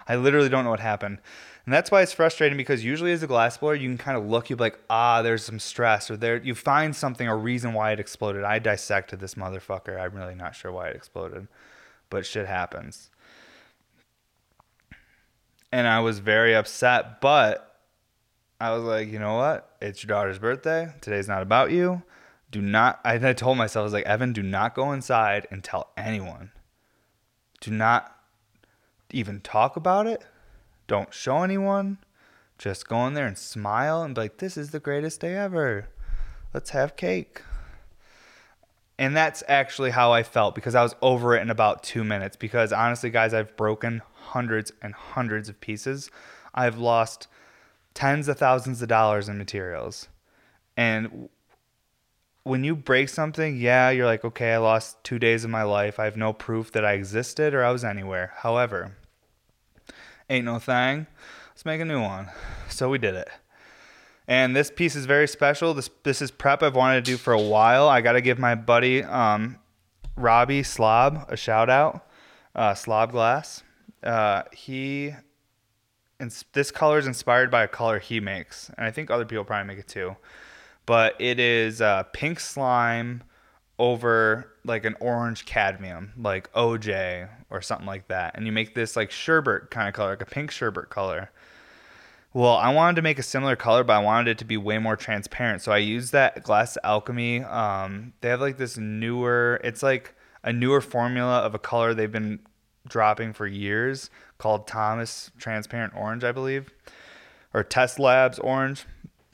Speaker 1: I literally don't know what happened. And that's why it's frustrating because usually as a glass blower, you can kind of look, you're like, ah, there's some stress, or there you find something, a reason why it exploded. I dissected this motherfucker. I'm really not sure why it exploded, but shit happens and I was very upset. But I was like, you know what? It's your daughter's birthday. Today's not about you. Do not. I, I told myself, I was like, Evan, do not go inside and tell anyone. Do not even talk about it. Don't show anyone. Just go in there and smile and be like, this is the greatest day ever. Let's have cake. And that's actually how I felt because I was over it in about two minutes. Because honestly, guys, I've broken hundreds and hundreds of pieces. I've lost tens of thousands of dollars in materials. And when you break something, yeah, you're like, okay, I lost two days of my life. I have no proof that I existed or I was anywhere. However, ain't no thing. Let's make a new one. So we did it. And this piece is very special. This this is prep I've wanted to do for a while. I got to give my buddy um, Robbie Slob a shout out. Uh, Slob Glass. Uh, he and this color is inspired by a color he makes, and I think other people probably make it too. But it is uh, pink slime over like an orange cadmium, like OJ or something like that, and you make this like sherbet kind of color, like a pink sherbet color. Well, I wanted to make a similar color, but I wanted it to be way more transparent. So I used that Glass Alchemy. Um, they have like this newer, it's like a newer formula of a color they've been dropping for years called Thomas Transparent Orange, I believe, or Test Labs Orange.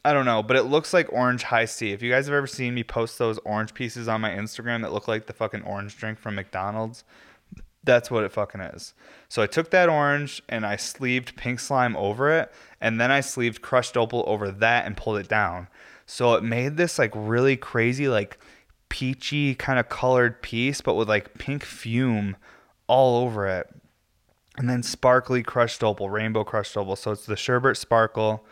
Speaker 1: I don't know, but it looks like orange Hi-C. If you guys have ever seen me post those orange pieces on my Instagram that look like the fucking orange drink from McDonald's, that's what it fucking is. So I took that orange and I sleeved pink slime over it, and then I sleeved crushed opal over that and pulled it down. So it made this like really crazy, like peachy kind of colored piece, but with like pink fume all over it. And then sparkly crushed opal, rainbow crushed opal. So it's the sherbet sparkle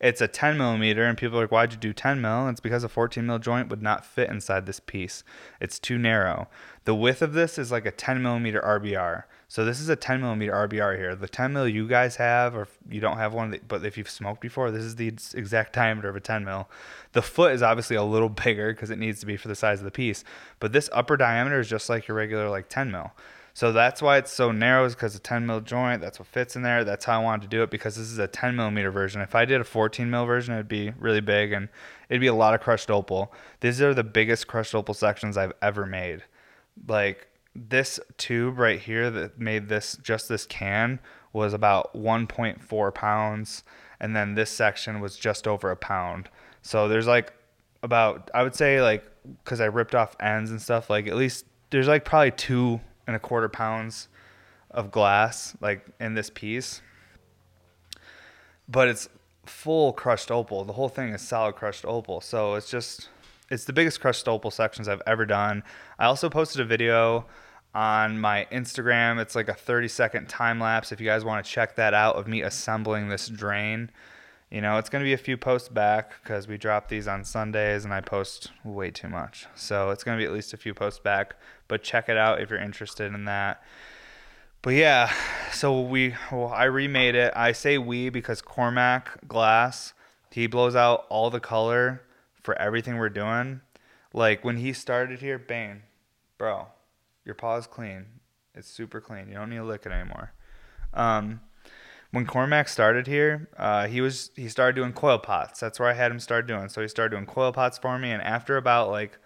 Speaker 1: it's a 10 millimeter, and people are like, why'd you do 10 mil? It's because a 14 mil joint would not fit inside this piece. It's too narrow. The width of this is like a 10 millimeter RBR. So this is a 10 millimeter RBR here. The 10 mil you guys have, or you don't have one, but if you've smoked before, this is the exact diameter of a 10 mil. The foot is obviously a little bigger because it needs to be for the size of the piece, but this upper diameter is just like your regular like 10 mil. So that's why it's so narrow is because a 10 mil joint. That's what fits in there. That's how I wanted to do it because this is a 10 millimeter version. If I did a 14 mil version, it'd be really big and it'd be a lot of crushed opal. These are the biggest crushed opal sections I've ever made. Like this tube right here that made this just this can was about 1.4 pounds, and then this section was just over a pound. So there's like about I would say like because I ripped off ends and stuff like at least there's like probably two and a quarter pounds of glass like in this piece. But it's full crushed opal. The whole thing is solid crushed opal. So it's just it's the biggest crushed opal sections i've ever done. I also posted a video on my instagram. It's like a 30 second time lapse if you guys want to check that out of me assembling this drain. You know, it's going to be a few posts back because we drop these on Sundays and I post way too much. So it's going to be at least a few posts back, but check it out if you're interested in that. But yeah, so we, well, I remade it. I say we because Cormac Glass, he blows out all the color for everything we're doing. Like when he started here, Bane, bro, your paw's clean. It's super clean. You don't need to lick it anymore. Um, when Cormac started here, uh, he was he started doing coil pots. That's where I had him start doing. So he started doing coil pots for me, and after about like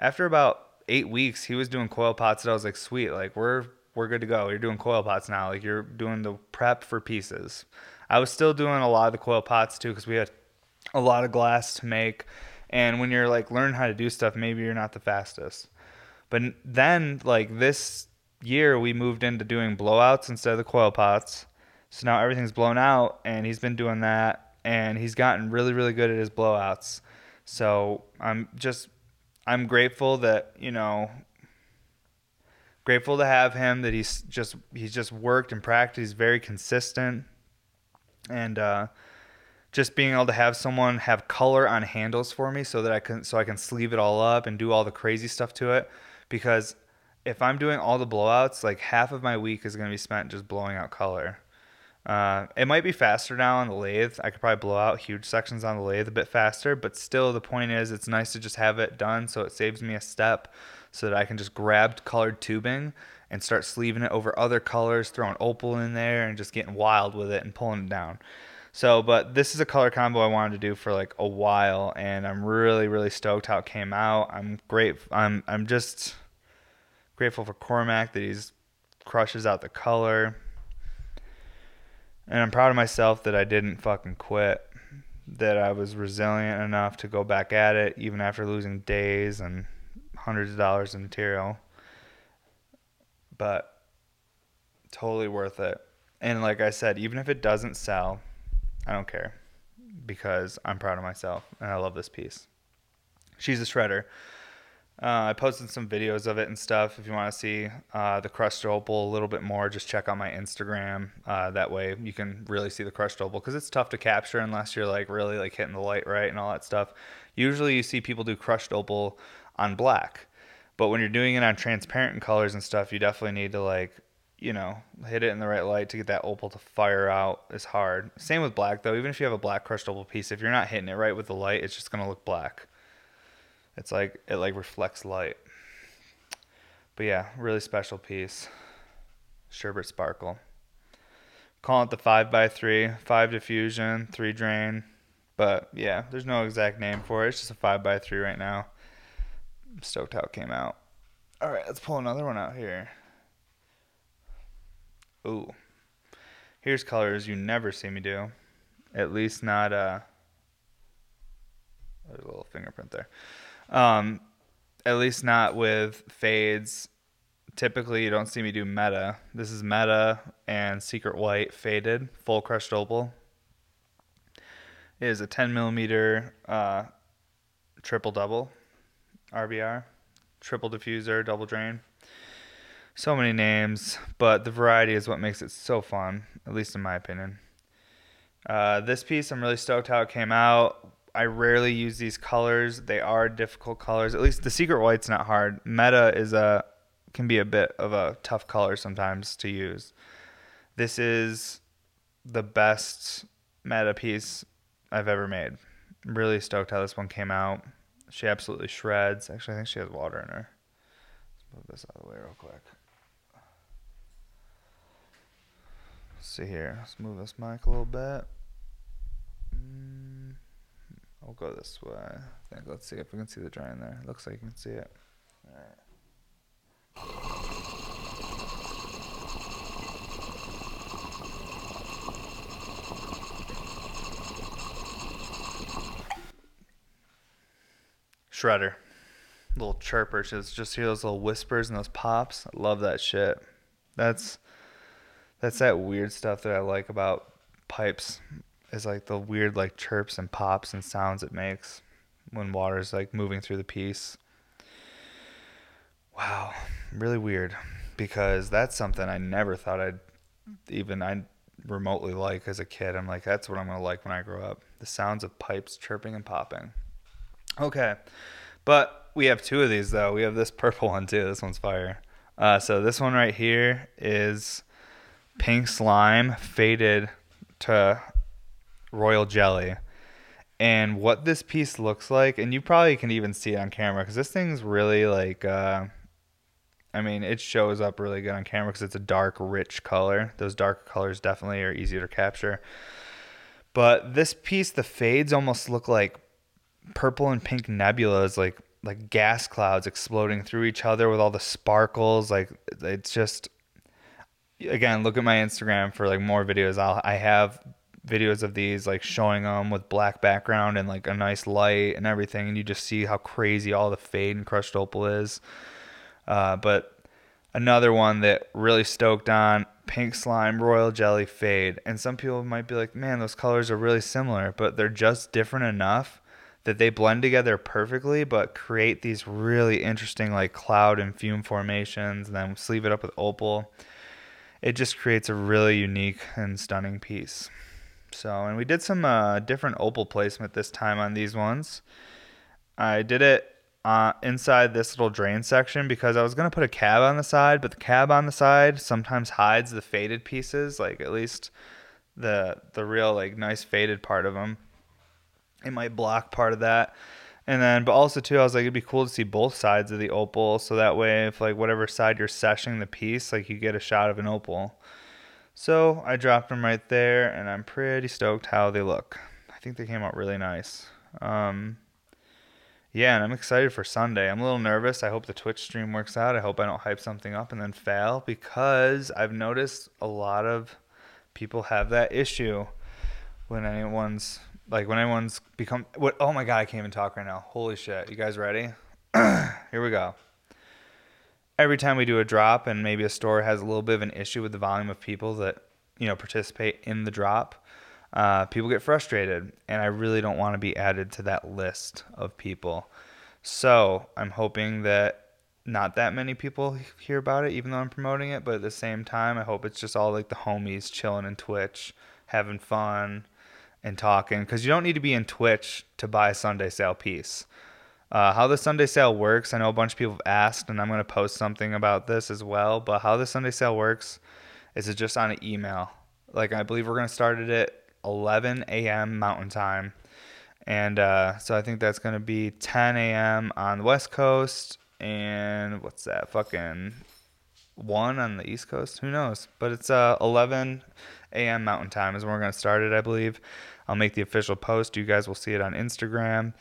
Speaker 1: after about eight weeks, he was doing coil pots. And I was like, sweet, like we're we're good to go. You're doing coil pots now. Like you're doing the prep for pieces. I was still doing a lot of the coil pots too because we had a lot of glass to make. And when you're like learning how to do stuff, maybe you're not the fastest. But then like this year, we moved into doing blowouts instead of the coil pots. So now everything's blown out, and he's been doing that, and he's gotten really, really good at his blowouts. So I'm just, I'm grateful that you know, grateful to have him. That he's just, he's just worked and practiced. He's very consistent, and uh, just being able to have someone have color on handles for me, so that I can, so I can sleeve it all up and do all the crazy stuff to it, because if I'm doing all the blowouts, like half of my week is going to be spent just blowing out color. Uh, it might be faster now on the lathe. I could probably blow out huge sections on the lathe a bit faster, but still, the point is, it's nice to just have it done so it saves me a step so that I can just grab colored tubing and start sleeving it over other colors, throwing opal in there, and just getting wild with it and pulling it down. So, but this is a color combo I wanted to do for like a while, and I'm really, really stoked how it came out. I'm great. I'm, I'm just grateful for Cormac that he's crushes out the color and I'm proud of myself that I didn't fucking quit. That I was resilient enough to go back at it even after losing days and hundreds of dollars in material. But totally worth it. And like I said, even if it doesn't sell, I don't care because I'm proud of myself and I love this piece. She's a shredder. Uh, I posted some videos of it and stuff. If you want to see uh, the crushed opal a little bit more, just check out my Instagram. Uh, that way you can really see the crushed opal because it's tough to capture unless you're like really like hitting the light right and all that stuff. Usually you see people do crushed opal on black, but when you're doing it on transparent colors and stuff, you definitely need to like you know hit it in the right light to get that opal to fire out. Is hard. Same with black though. Even if you have a black crushed opal piece, if you're not hitting it right with the light, it's just gonna look black. It's like it like reflects light. But yeah, really special piece. Sherbet Sparkle. Call it the five by three, five diffusion, three drain. But yeah, there's no exact name for it. It's just a five by three right now. Stoked how it came out. All right, let's pull another one out here. Ooh, here's colors you never see me do. At least not uh. There's a little fingerprint there. Um, at least not with fades. Typically, you don't see me do meta. This is meta and secret white faded full crushed opal. It is a 10 millimeter uh, triple double RBR, triple diffuser, double drain. So many names, but the variety is what makes it so fun, at least in my opinion. Uh, this piece, I'm really stoked how it came out. I rarely use these colors. They are difficult colors. At least the secret white's not hard. Meta is a can be a bit of a tough color sometimes to use. This is the best meta piece I've ever made. I'm really stoked how this one came out. She absolutely shreds. Actually, I think she has water in her. Let's move this out of the way real quick. Let's see here. Let's move this mic a little bit. We'll go this way. I think. Let's see if we can see the drain there. Looks like you can see it. All right. Shredder. Little chirpers. Just just hear those little whispers and those pops. I love that shit. That's that's that weird stuff that I like about pipes is like the weird like chirps and pops and sounds it makes when water's like moving through the piece. Wow, really weird because that's something I never thought I'd even I remotely like as a kid. I'm like that's what I'm going to like when I grow up. The sounds of pipes chirping and popping. Okay. But we have two of these though. We have this purple one too. This one's fire. Uh, so this one right here is pink slime faded to royal jelly. And what this piece looks like, and you probably can even see it on camera because this thing's really like, uh, I mean, it shows up really good on camera because it's a dark, rich color. Those dark colors definitely are easier to capture. But this piece, the fades almost look like purple and pink nebulas, like like gas clouds exploding through each other with all the sparkles. Like it's just again, look at my Instagram for like more videos. I'll I have videos of these like showing them with black background and like a nice light and everything, and you just see how crazy all the fade and crushed opal is. Uh, but another one that really stoked on pink slime royal jelly fade. And some people might be like man those colors are really similar but they're just different enough that they blend together perfectly but create these really interesting like cloud and fume formations and then sleeve it up with opal. It just creates a really unique and stunning piece so and we did some uh, different opal placement this time on these ones i did it uh, inside this little drain section because I was gonna put a cab on the side, but the cab on the side sometimes hides the faded pieces, like at least the the real like nice faded part of them. It might block part of that, and then but also too, I was like it'd be cool to see both sides of the opal, so that way if like whatever side you're seshing the piece, like you get a shot of an opal. So I dropped them right there, and I'm pretty stoked how they look. I think they came out really nice. Um, yeah, and I'm excited for Sunday. I'm a little nervous. I hope the Twitch stream works out. I hope I don't hype something up and then fail because I've noticed a lot of people have that issue when anyone's like when anyone's become what oh my god, I can't even talk right now. Holy shit. You guys ready? Here we go. Every time we do a drop and maybe a store has a little bit of an issue with the volume of people that, you know, participate in the drop, uh, people get frustrated, and I really don't want to be added to that list of people. So I'm hoping that not that many people hear about it, even though I'm promoting it. But at the same time, I hope it's just all like the homies chilling in Twitch, having fun, and talking. Because you don't need to be in Twitch to buy a Sunday sale piece. Uh, how the Sunday sale works, I know a bunch of people have asked, and I'm going to post something about this as well. But how the Sunday sale works is it just on an email. Like I believe we're going to start it at 11 a.m. Mountain Time. And uh, so I think that's going to be 10 a.m. on the West Coast. And what's that? Fucking 1 on the East Coast? Who knows? But it's uh, 11 a.m. Mountain Time is when we're going to start it, I believe. I'll make the official post. You guys will see it on Instagram.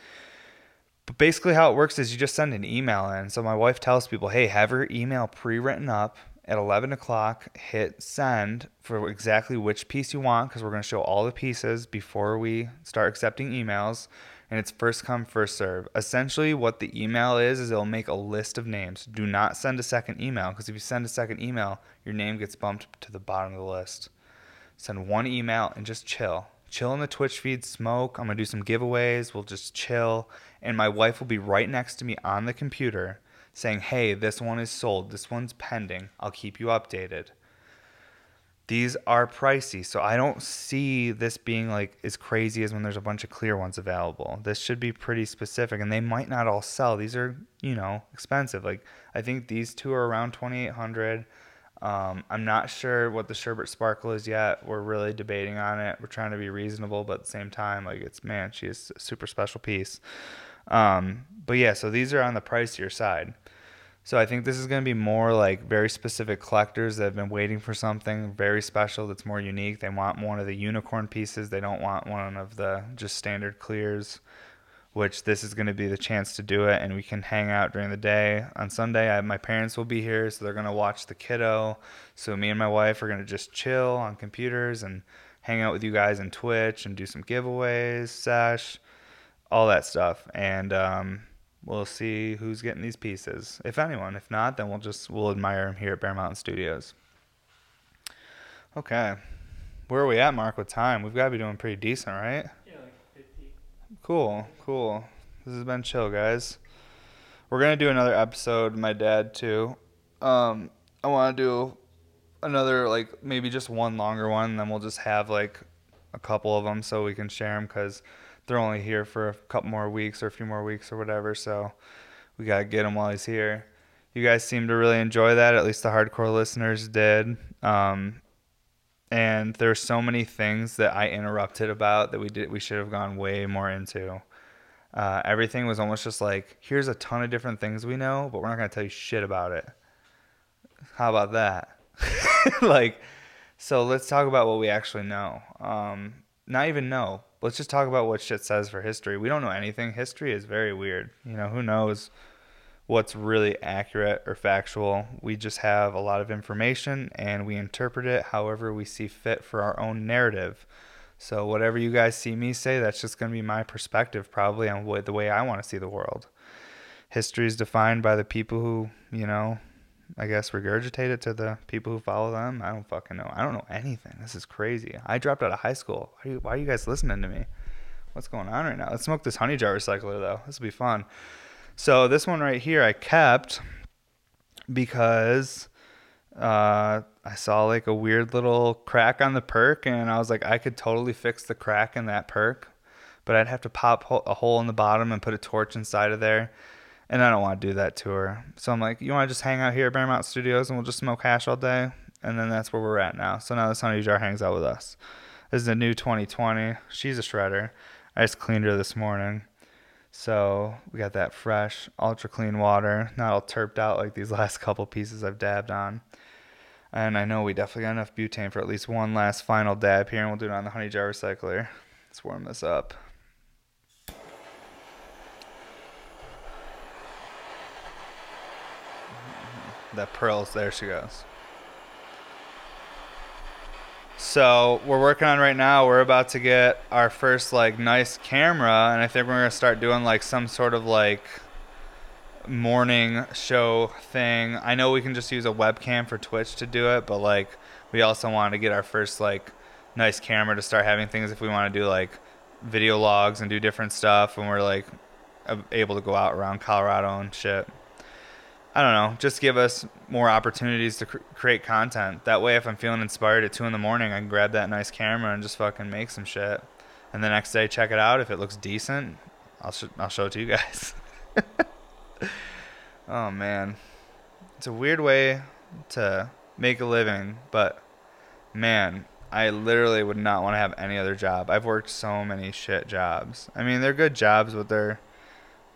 Speaker 1: But basically, how it works is you just send an email in. So my wife tells people, hey, have your email pre written up at 11 o'clock, hit send for exactly which piece you want because we're going to show all the pieces before we start accepting emails. And it's first come, first serve. Essentially, what the email is, is it'll make a list of names. Do not send a second email because if you send a second email, your name gets bumped to the bottom of the list. Send one email and just chill. Chill in the Twitch feed, smoke. I'm going to do some giveaways. We'll just chill. And my wife will be right next to me on the computer saying, hey, this one is sold, this one's pending, I'll keep you updated. These are pricey, so I don't see this being like as crazy as when there's a bunch of clear ones available. This should be pretty specific, and they might not all sell. These are, you know, expensive. Like I think these two are around 2,800. Um, I'm not sure what the sherbet sparkle is yet. We're really debating on it. We're trying to be reasonable, but at the same time, like it's man, she is a super special piece. Um, but yeah, so these are on the pricier side. So I think this is going to be more like very specific collectors that have been waiting for something very special that's more unique. They want one of the unicorn pieces. They don't want one of the just standard clears, which this is going to be the chance to do it. And we can hang out during the day. On Sunday, I, my parents will be here, so they're going to watch the kiddo. So me and my wife are going to just chill on computers and hang out with you guys in Twitch and do some giveaways, sesh, all that stuff. And, um, we'll see who's getting these pieces, if anyone. If not, then we'll just we'll admire them here at Bear Mountain Studios. Okay, where are we at, Mark? With time? We've got to be doing pretty decent, right?
Speaker 2: Yeah, like 50.
Speaker 1: Cool, cool. This has been chill, guys. We're gonna do another episode. My dad too. Um, I want to do another like maybe just one longer one, and then we'll just have like a couple of them so we can share them because they're only here for a couple more weeks or a few more weeks or whatever. So we gotta get him while he's here. You guys seem to really enjoy that. At least the hardcore listeners did. Um, and there's so many things that I interrupted about that we did we should have gone way more into. Uh, everything was almost just like, here's a ton of different things we know, but we're not gonna tell you shit about it. How about that? like, so let's talk about what we actually know. Um, not even know. Let's just talk about what shit says for history. We don't know anything. History is very weird. You know, who knows what's really accurate or factual. We just have a lot of information and we interpret it however we see fit for our own narrative. So whatever you guys see me say, that's just going to be my perspective probably on what the way I want to see the world. History is defined by the people who, you know, I guess regurgitate it to the people who follow them. I don't fucking know. I don't know anything. This is crazy. I dropped out of high school. Why are you, why are you guys listening to me? What's going on right now? Let's smoke this honey jar recycler though. This will be fun. So this one right here I kept because uh, I saw like a weird little crack on the perk, and I was like, I could totally fix the crack in that perk, but I'd have to pop a hole in the bottom and put a torch inside of there and I don't want to do that to her. So I'm like, you want to just hang out here at Bear Mountain Studios and we'll just smoke hash all day? And then that's where we're at now. So now this honey jar hangs out with us. This is a new 2020. She's a shredder. I just cleaned her this morning. So we got that fresh, ultra clean water, not all terped out like these last couple pieces I've dabbed on. And I know we definitely got enough butane for at least one last final dab here, and we'll do it on the honey jar recycler. Let's warm this up. That pearls. There she goes. So we're working on right now. We're about to get our first like nice camera, and I think we're gonna start doing like some sort of like morning show thing. I know we can just use a webcam for Twitch to do it, but like we also want to get our first like nice camera to start having things if we want to do like video logs and do different stuff when we're like able to go out around Colorado and shit. I don't know, just give us more opportunities to cr- create content. That way, if I'm feeling inspired at two in the morning, I can grab that nice camera and just fucking make some shit. And the next day, check it out. If it looks decent, I'll sh- I'll show it to you guys. oh man, it's a weird way to make a living, but man, I literally would not want to have any other job. I've worked so many shit jobs. I mean, they're good jobs, but they're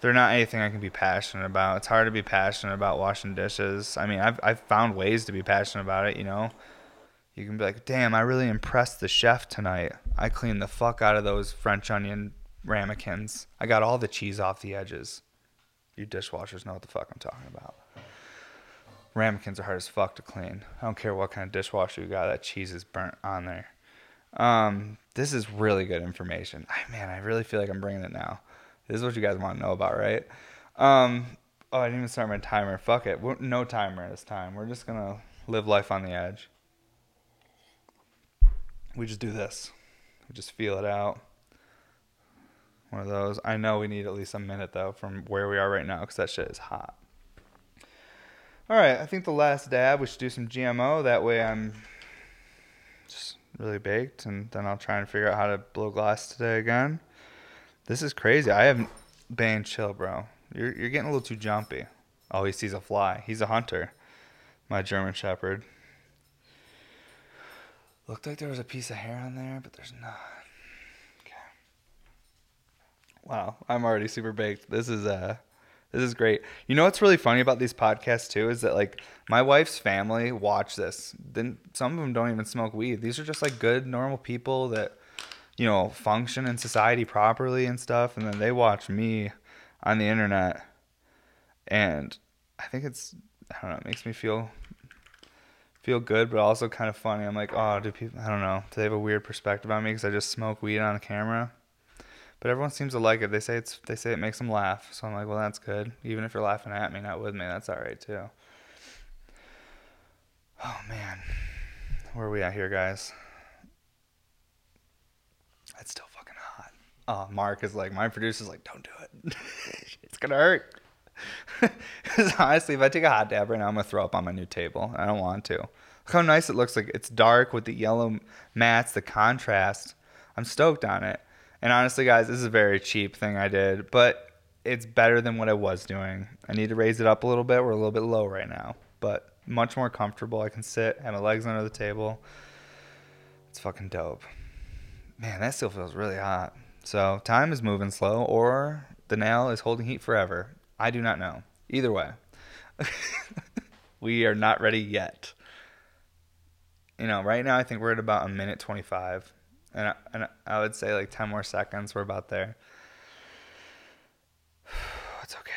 Speaker 1: they're not anything I can be passionate about. It's hard to be passionate about washing dishes. I mean, I've I've found ways to be passionate about it. You know, you can be like, "Damn, I really impressed the chef tonight. I cleaned the fuck out of those French onion ramekins. I got all the cheese off the edges." You dishwashers know what the fuck I'm talking about. Ramekins are hard as fuck to clean. I don't care what kind of dishwasher you got. That cheese is burnt on there. Um, this is really good information. I, man, I really feel like I'm bringing it now. This is what you guys want to know about, right? Um, oh, I didn't even start my timer. Fuck it. We're, no timer this time. We're just going to live life on the edge. We just do this. We just feel it out. One of those. I know we need at least a minute, though, from where we are right now because that shit is hot. All right, I think the last dab, we should do some GMO. That way I'm just really baked, and then I'll try and figure out how to blow glass today again. This is crazy. I haven't. Bane, chill, bro. You're you're getting a little too jumpy. Oh, he sees a fly. He's a hunter. My German Shepherd. Looked like there was a piece of hair on there, but there's not. Okay. Wow, I'm already super baked. This is uh this is great. You know what's really funny about these podcasts too is that like my wife's family watch this. Then some of them don't even smoke weed. These are just like good normal people that you know, function in society properly and stuff. And then they watch me on the internet. And I think it's, I don't know, it makes me feel feel good, but also kind of funny. I'm like, oh, do people? I don't know. Do they have a weird perspective on me because I just smoke weed on camera? But everyone seems to like it. They say it's they say it makes them laugh. So I'm like, well, that's good. Even if you're laughing at me, not with me, that's all right too. Oh man, where are we at here, guys? It's still fucking hot. Uh, Mark is like, my producer's like, don't do it. it's gonna hurt. Because honestly, if I take a hot dab right now, I'm gonna throw up on my new table. I don't want to. Look how nice it looks like. It's dark with the yellow mats, the contrast. I'm stoked on it. And honestly, guys, this is a very cheap thing I did, but it's better than what I was doing. I need to raise it up a little bit. We're a little bit low right now, but much more comfortable. I can sit, have my legs under the table. It's fucking dope. Man, that still feels really hot. So time is moving slow, or the nail is holding heat forever. I do not know. Either way, we are not ready yet. You know, right now I think we're at about a minute 25. And I, and I would say like 10 more seconds, we're about there. It's okay.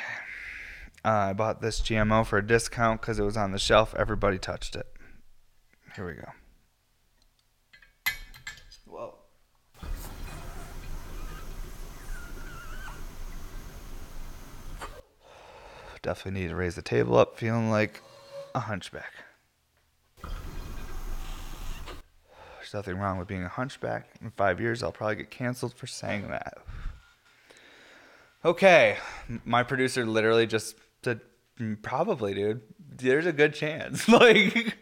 Speaker 1: Uh, I bought this GMO for a discount because it was on the shelf. Everybody touched it. Here we go. Definitely need to raise the table up, feeling like a hunchback. There's nothing wrong with being a hunchback. In five years, I'll probably get canceled for saying that. Okay, my producer literally just said, "Mm, "Probably, dude. There's a good chance." Like,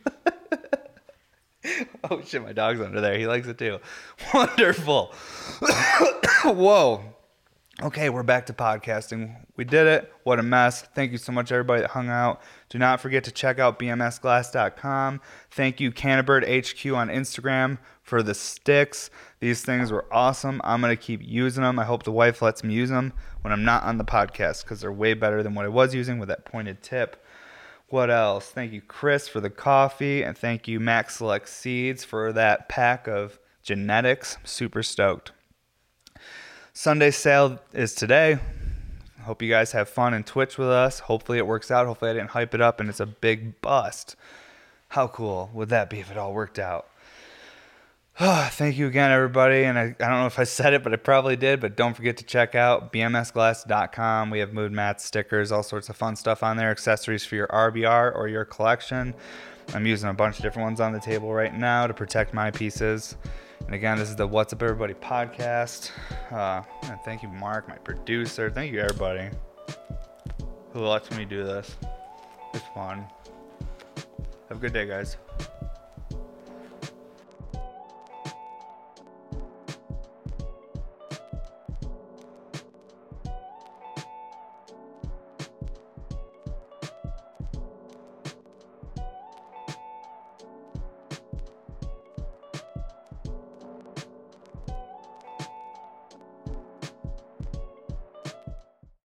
Speaker 1: oh shit, my dog's under there. He likes it too. Wonderful. Whoa. Okay, we're back to podcasting. We did it. What a mess. Thank you so much, everybody that hung out. Do not forget to check out bmsglass.com. Thank you, Cannabird HQ on Instagram for the sticks. These things were awesome. I'm going to keep using them. I hope the wife lets me use them when I'm not on the podcast because they're way better than what I was using with that pointed tip. What else? Thank you, Chris, for the coffee. And thank you, Max Select Seeds, for that pack of genetics. Super stoked. Sunday sale is today. Hope you guys have fun and Twitch with us. Hopefully it works out. Hopefully I didn't hype it up and it's a big bust. How cool would that be if it all worked out? Thank you again, everybody. And I, I don't know if I said it, but I probably did. But don't forget to check out bmsglass.com. We have mood mats, stickers, all sorts of fun stuff on there, accessories for your RBR or your collection. I'm using a bunch of different ones on the table right now to protect my pieces. And again, this is the What's Up Everybody podcast. Uh, and thank you, Mark, my producer. Thank you, everybody who lets me do this. It's fun. Have a good day, guys.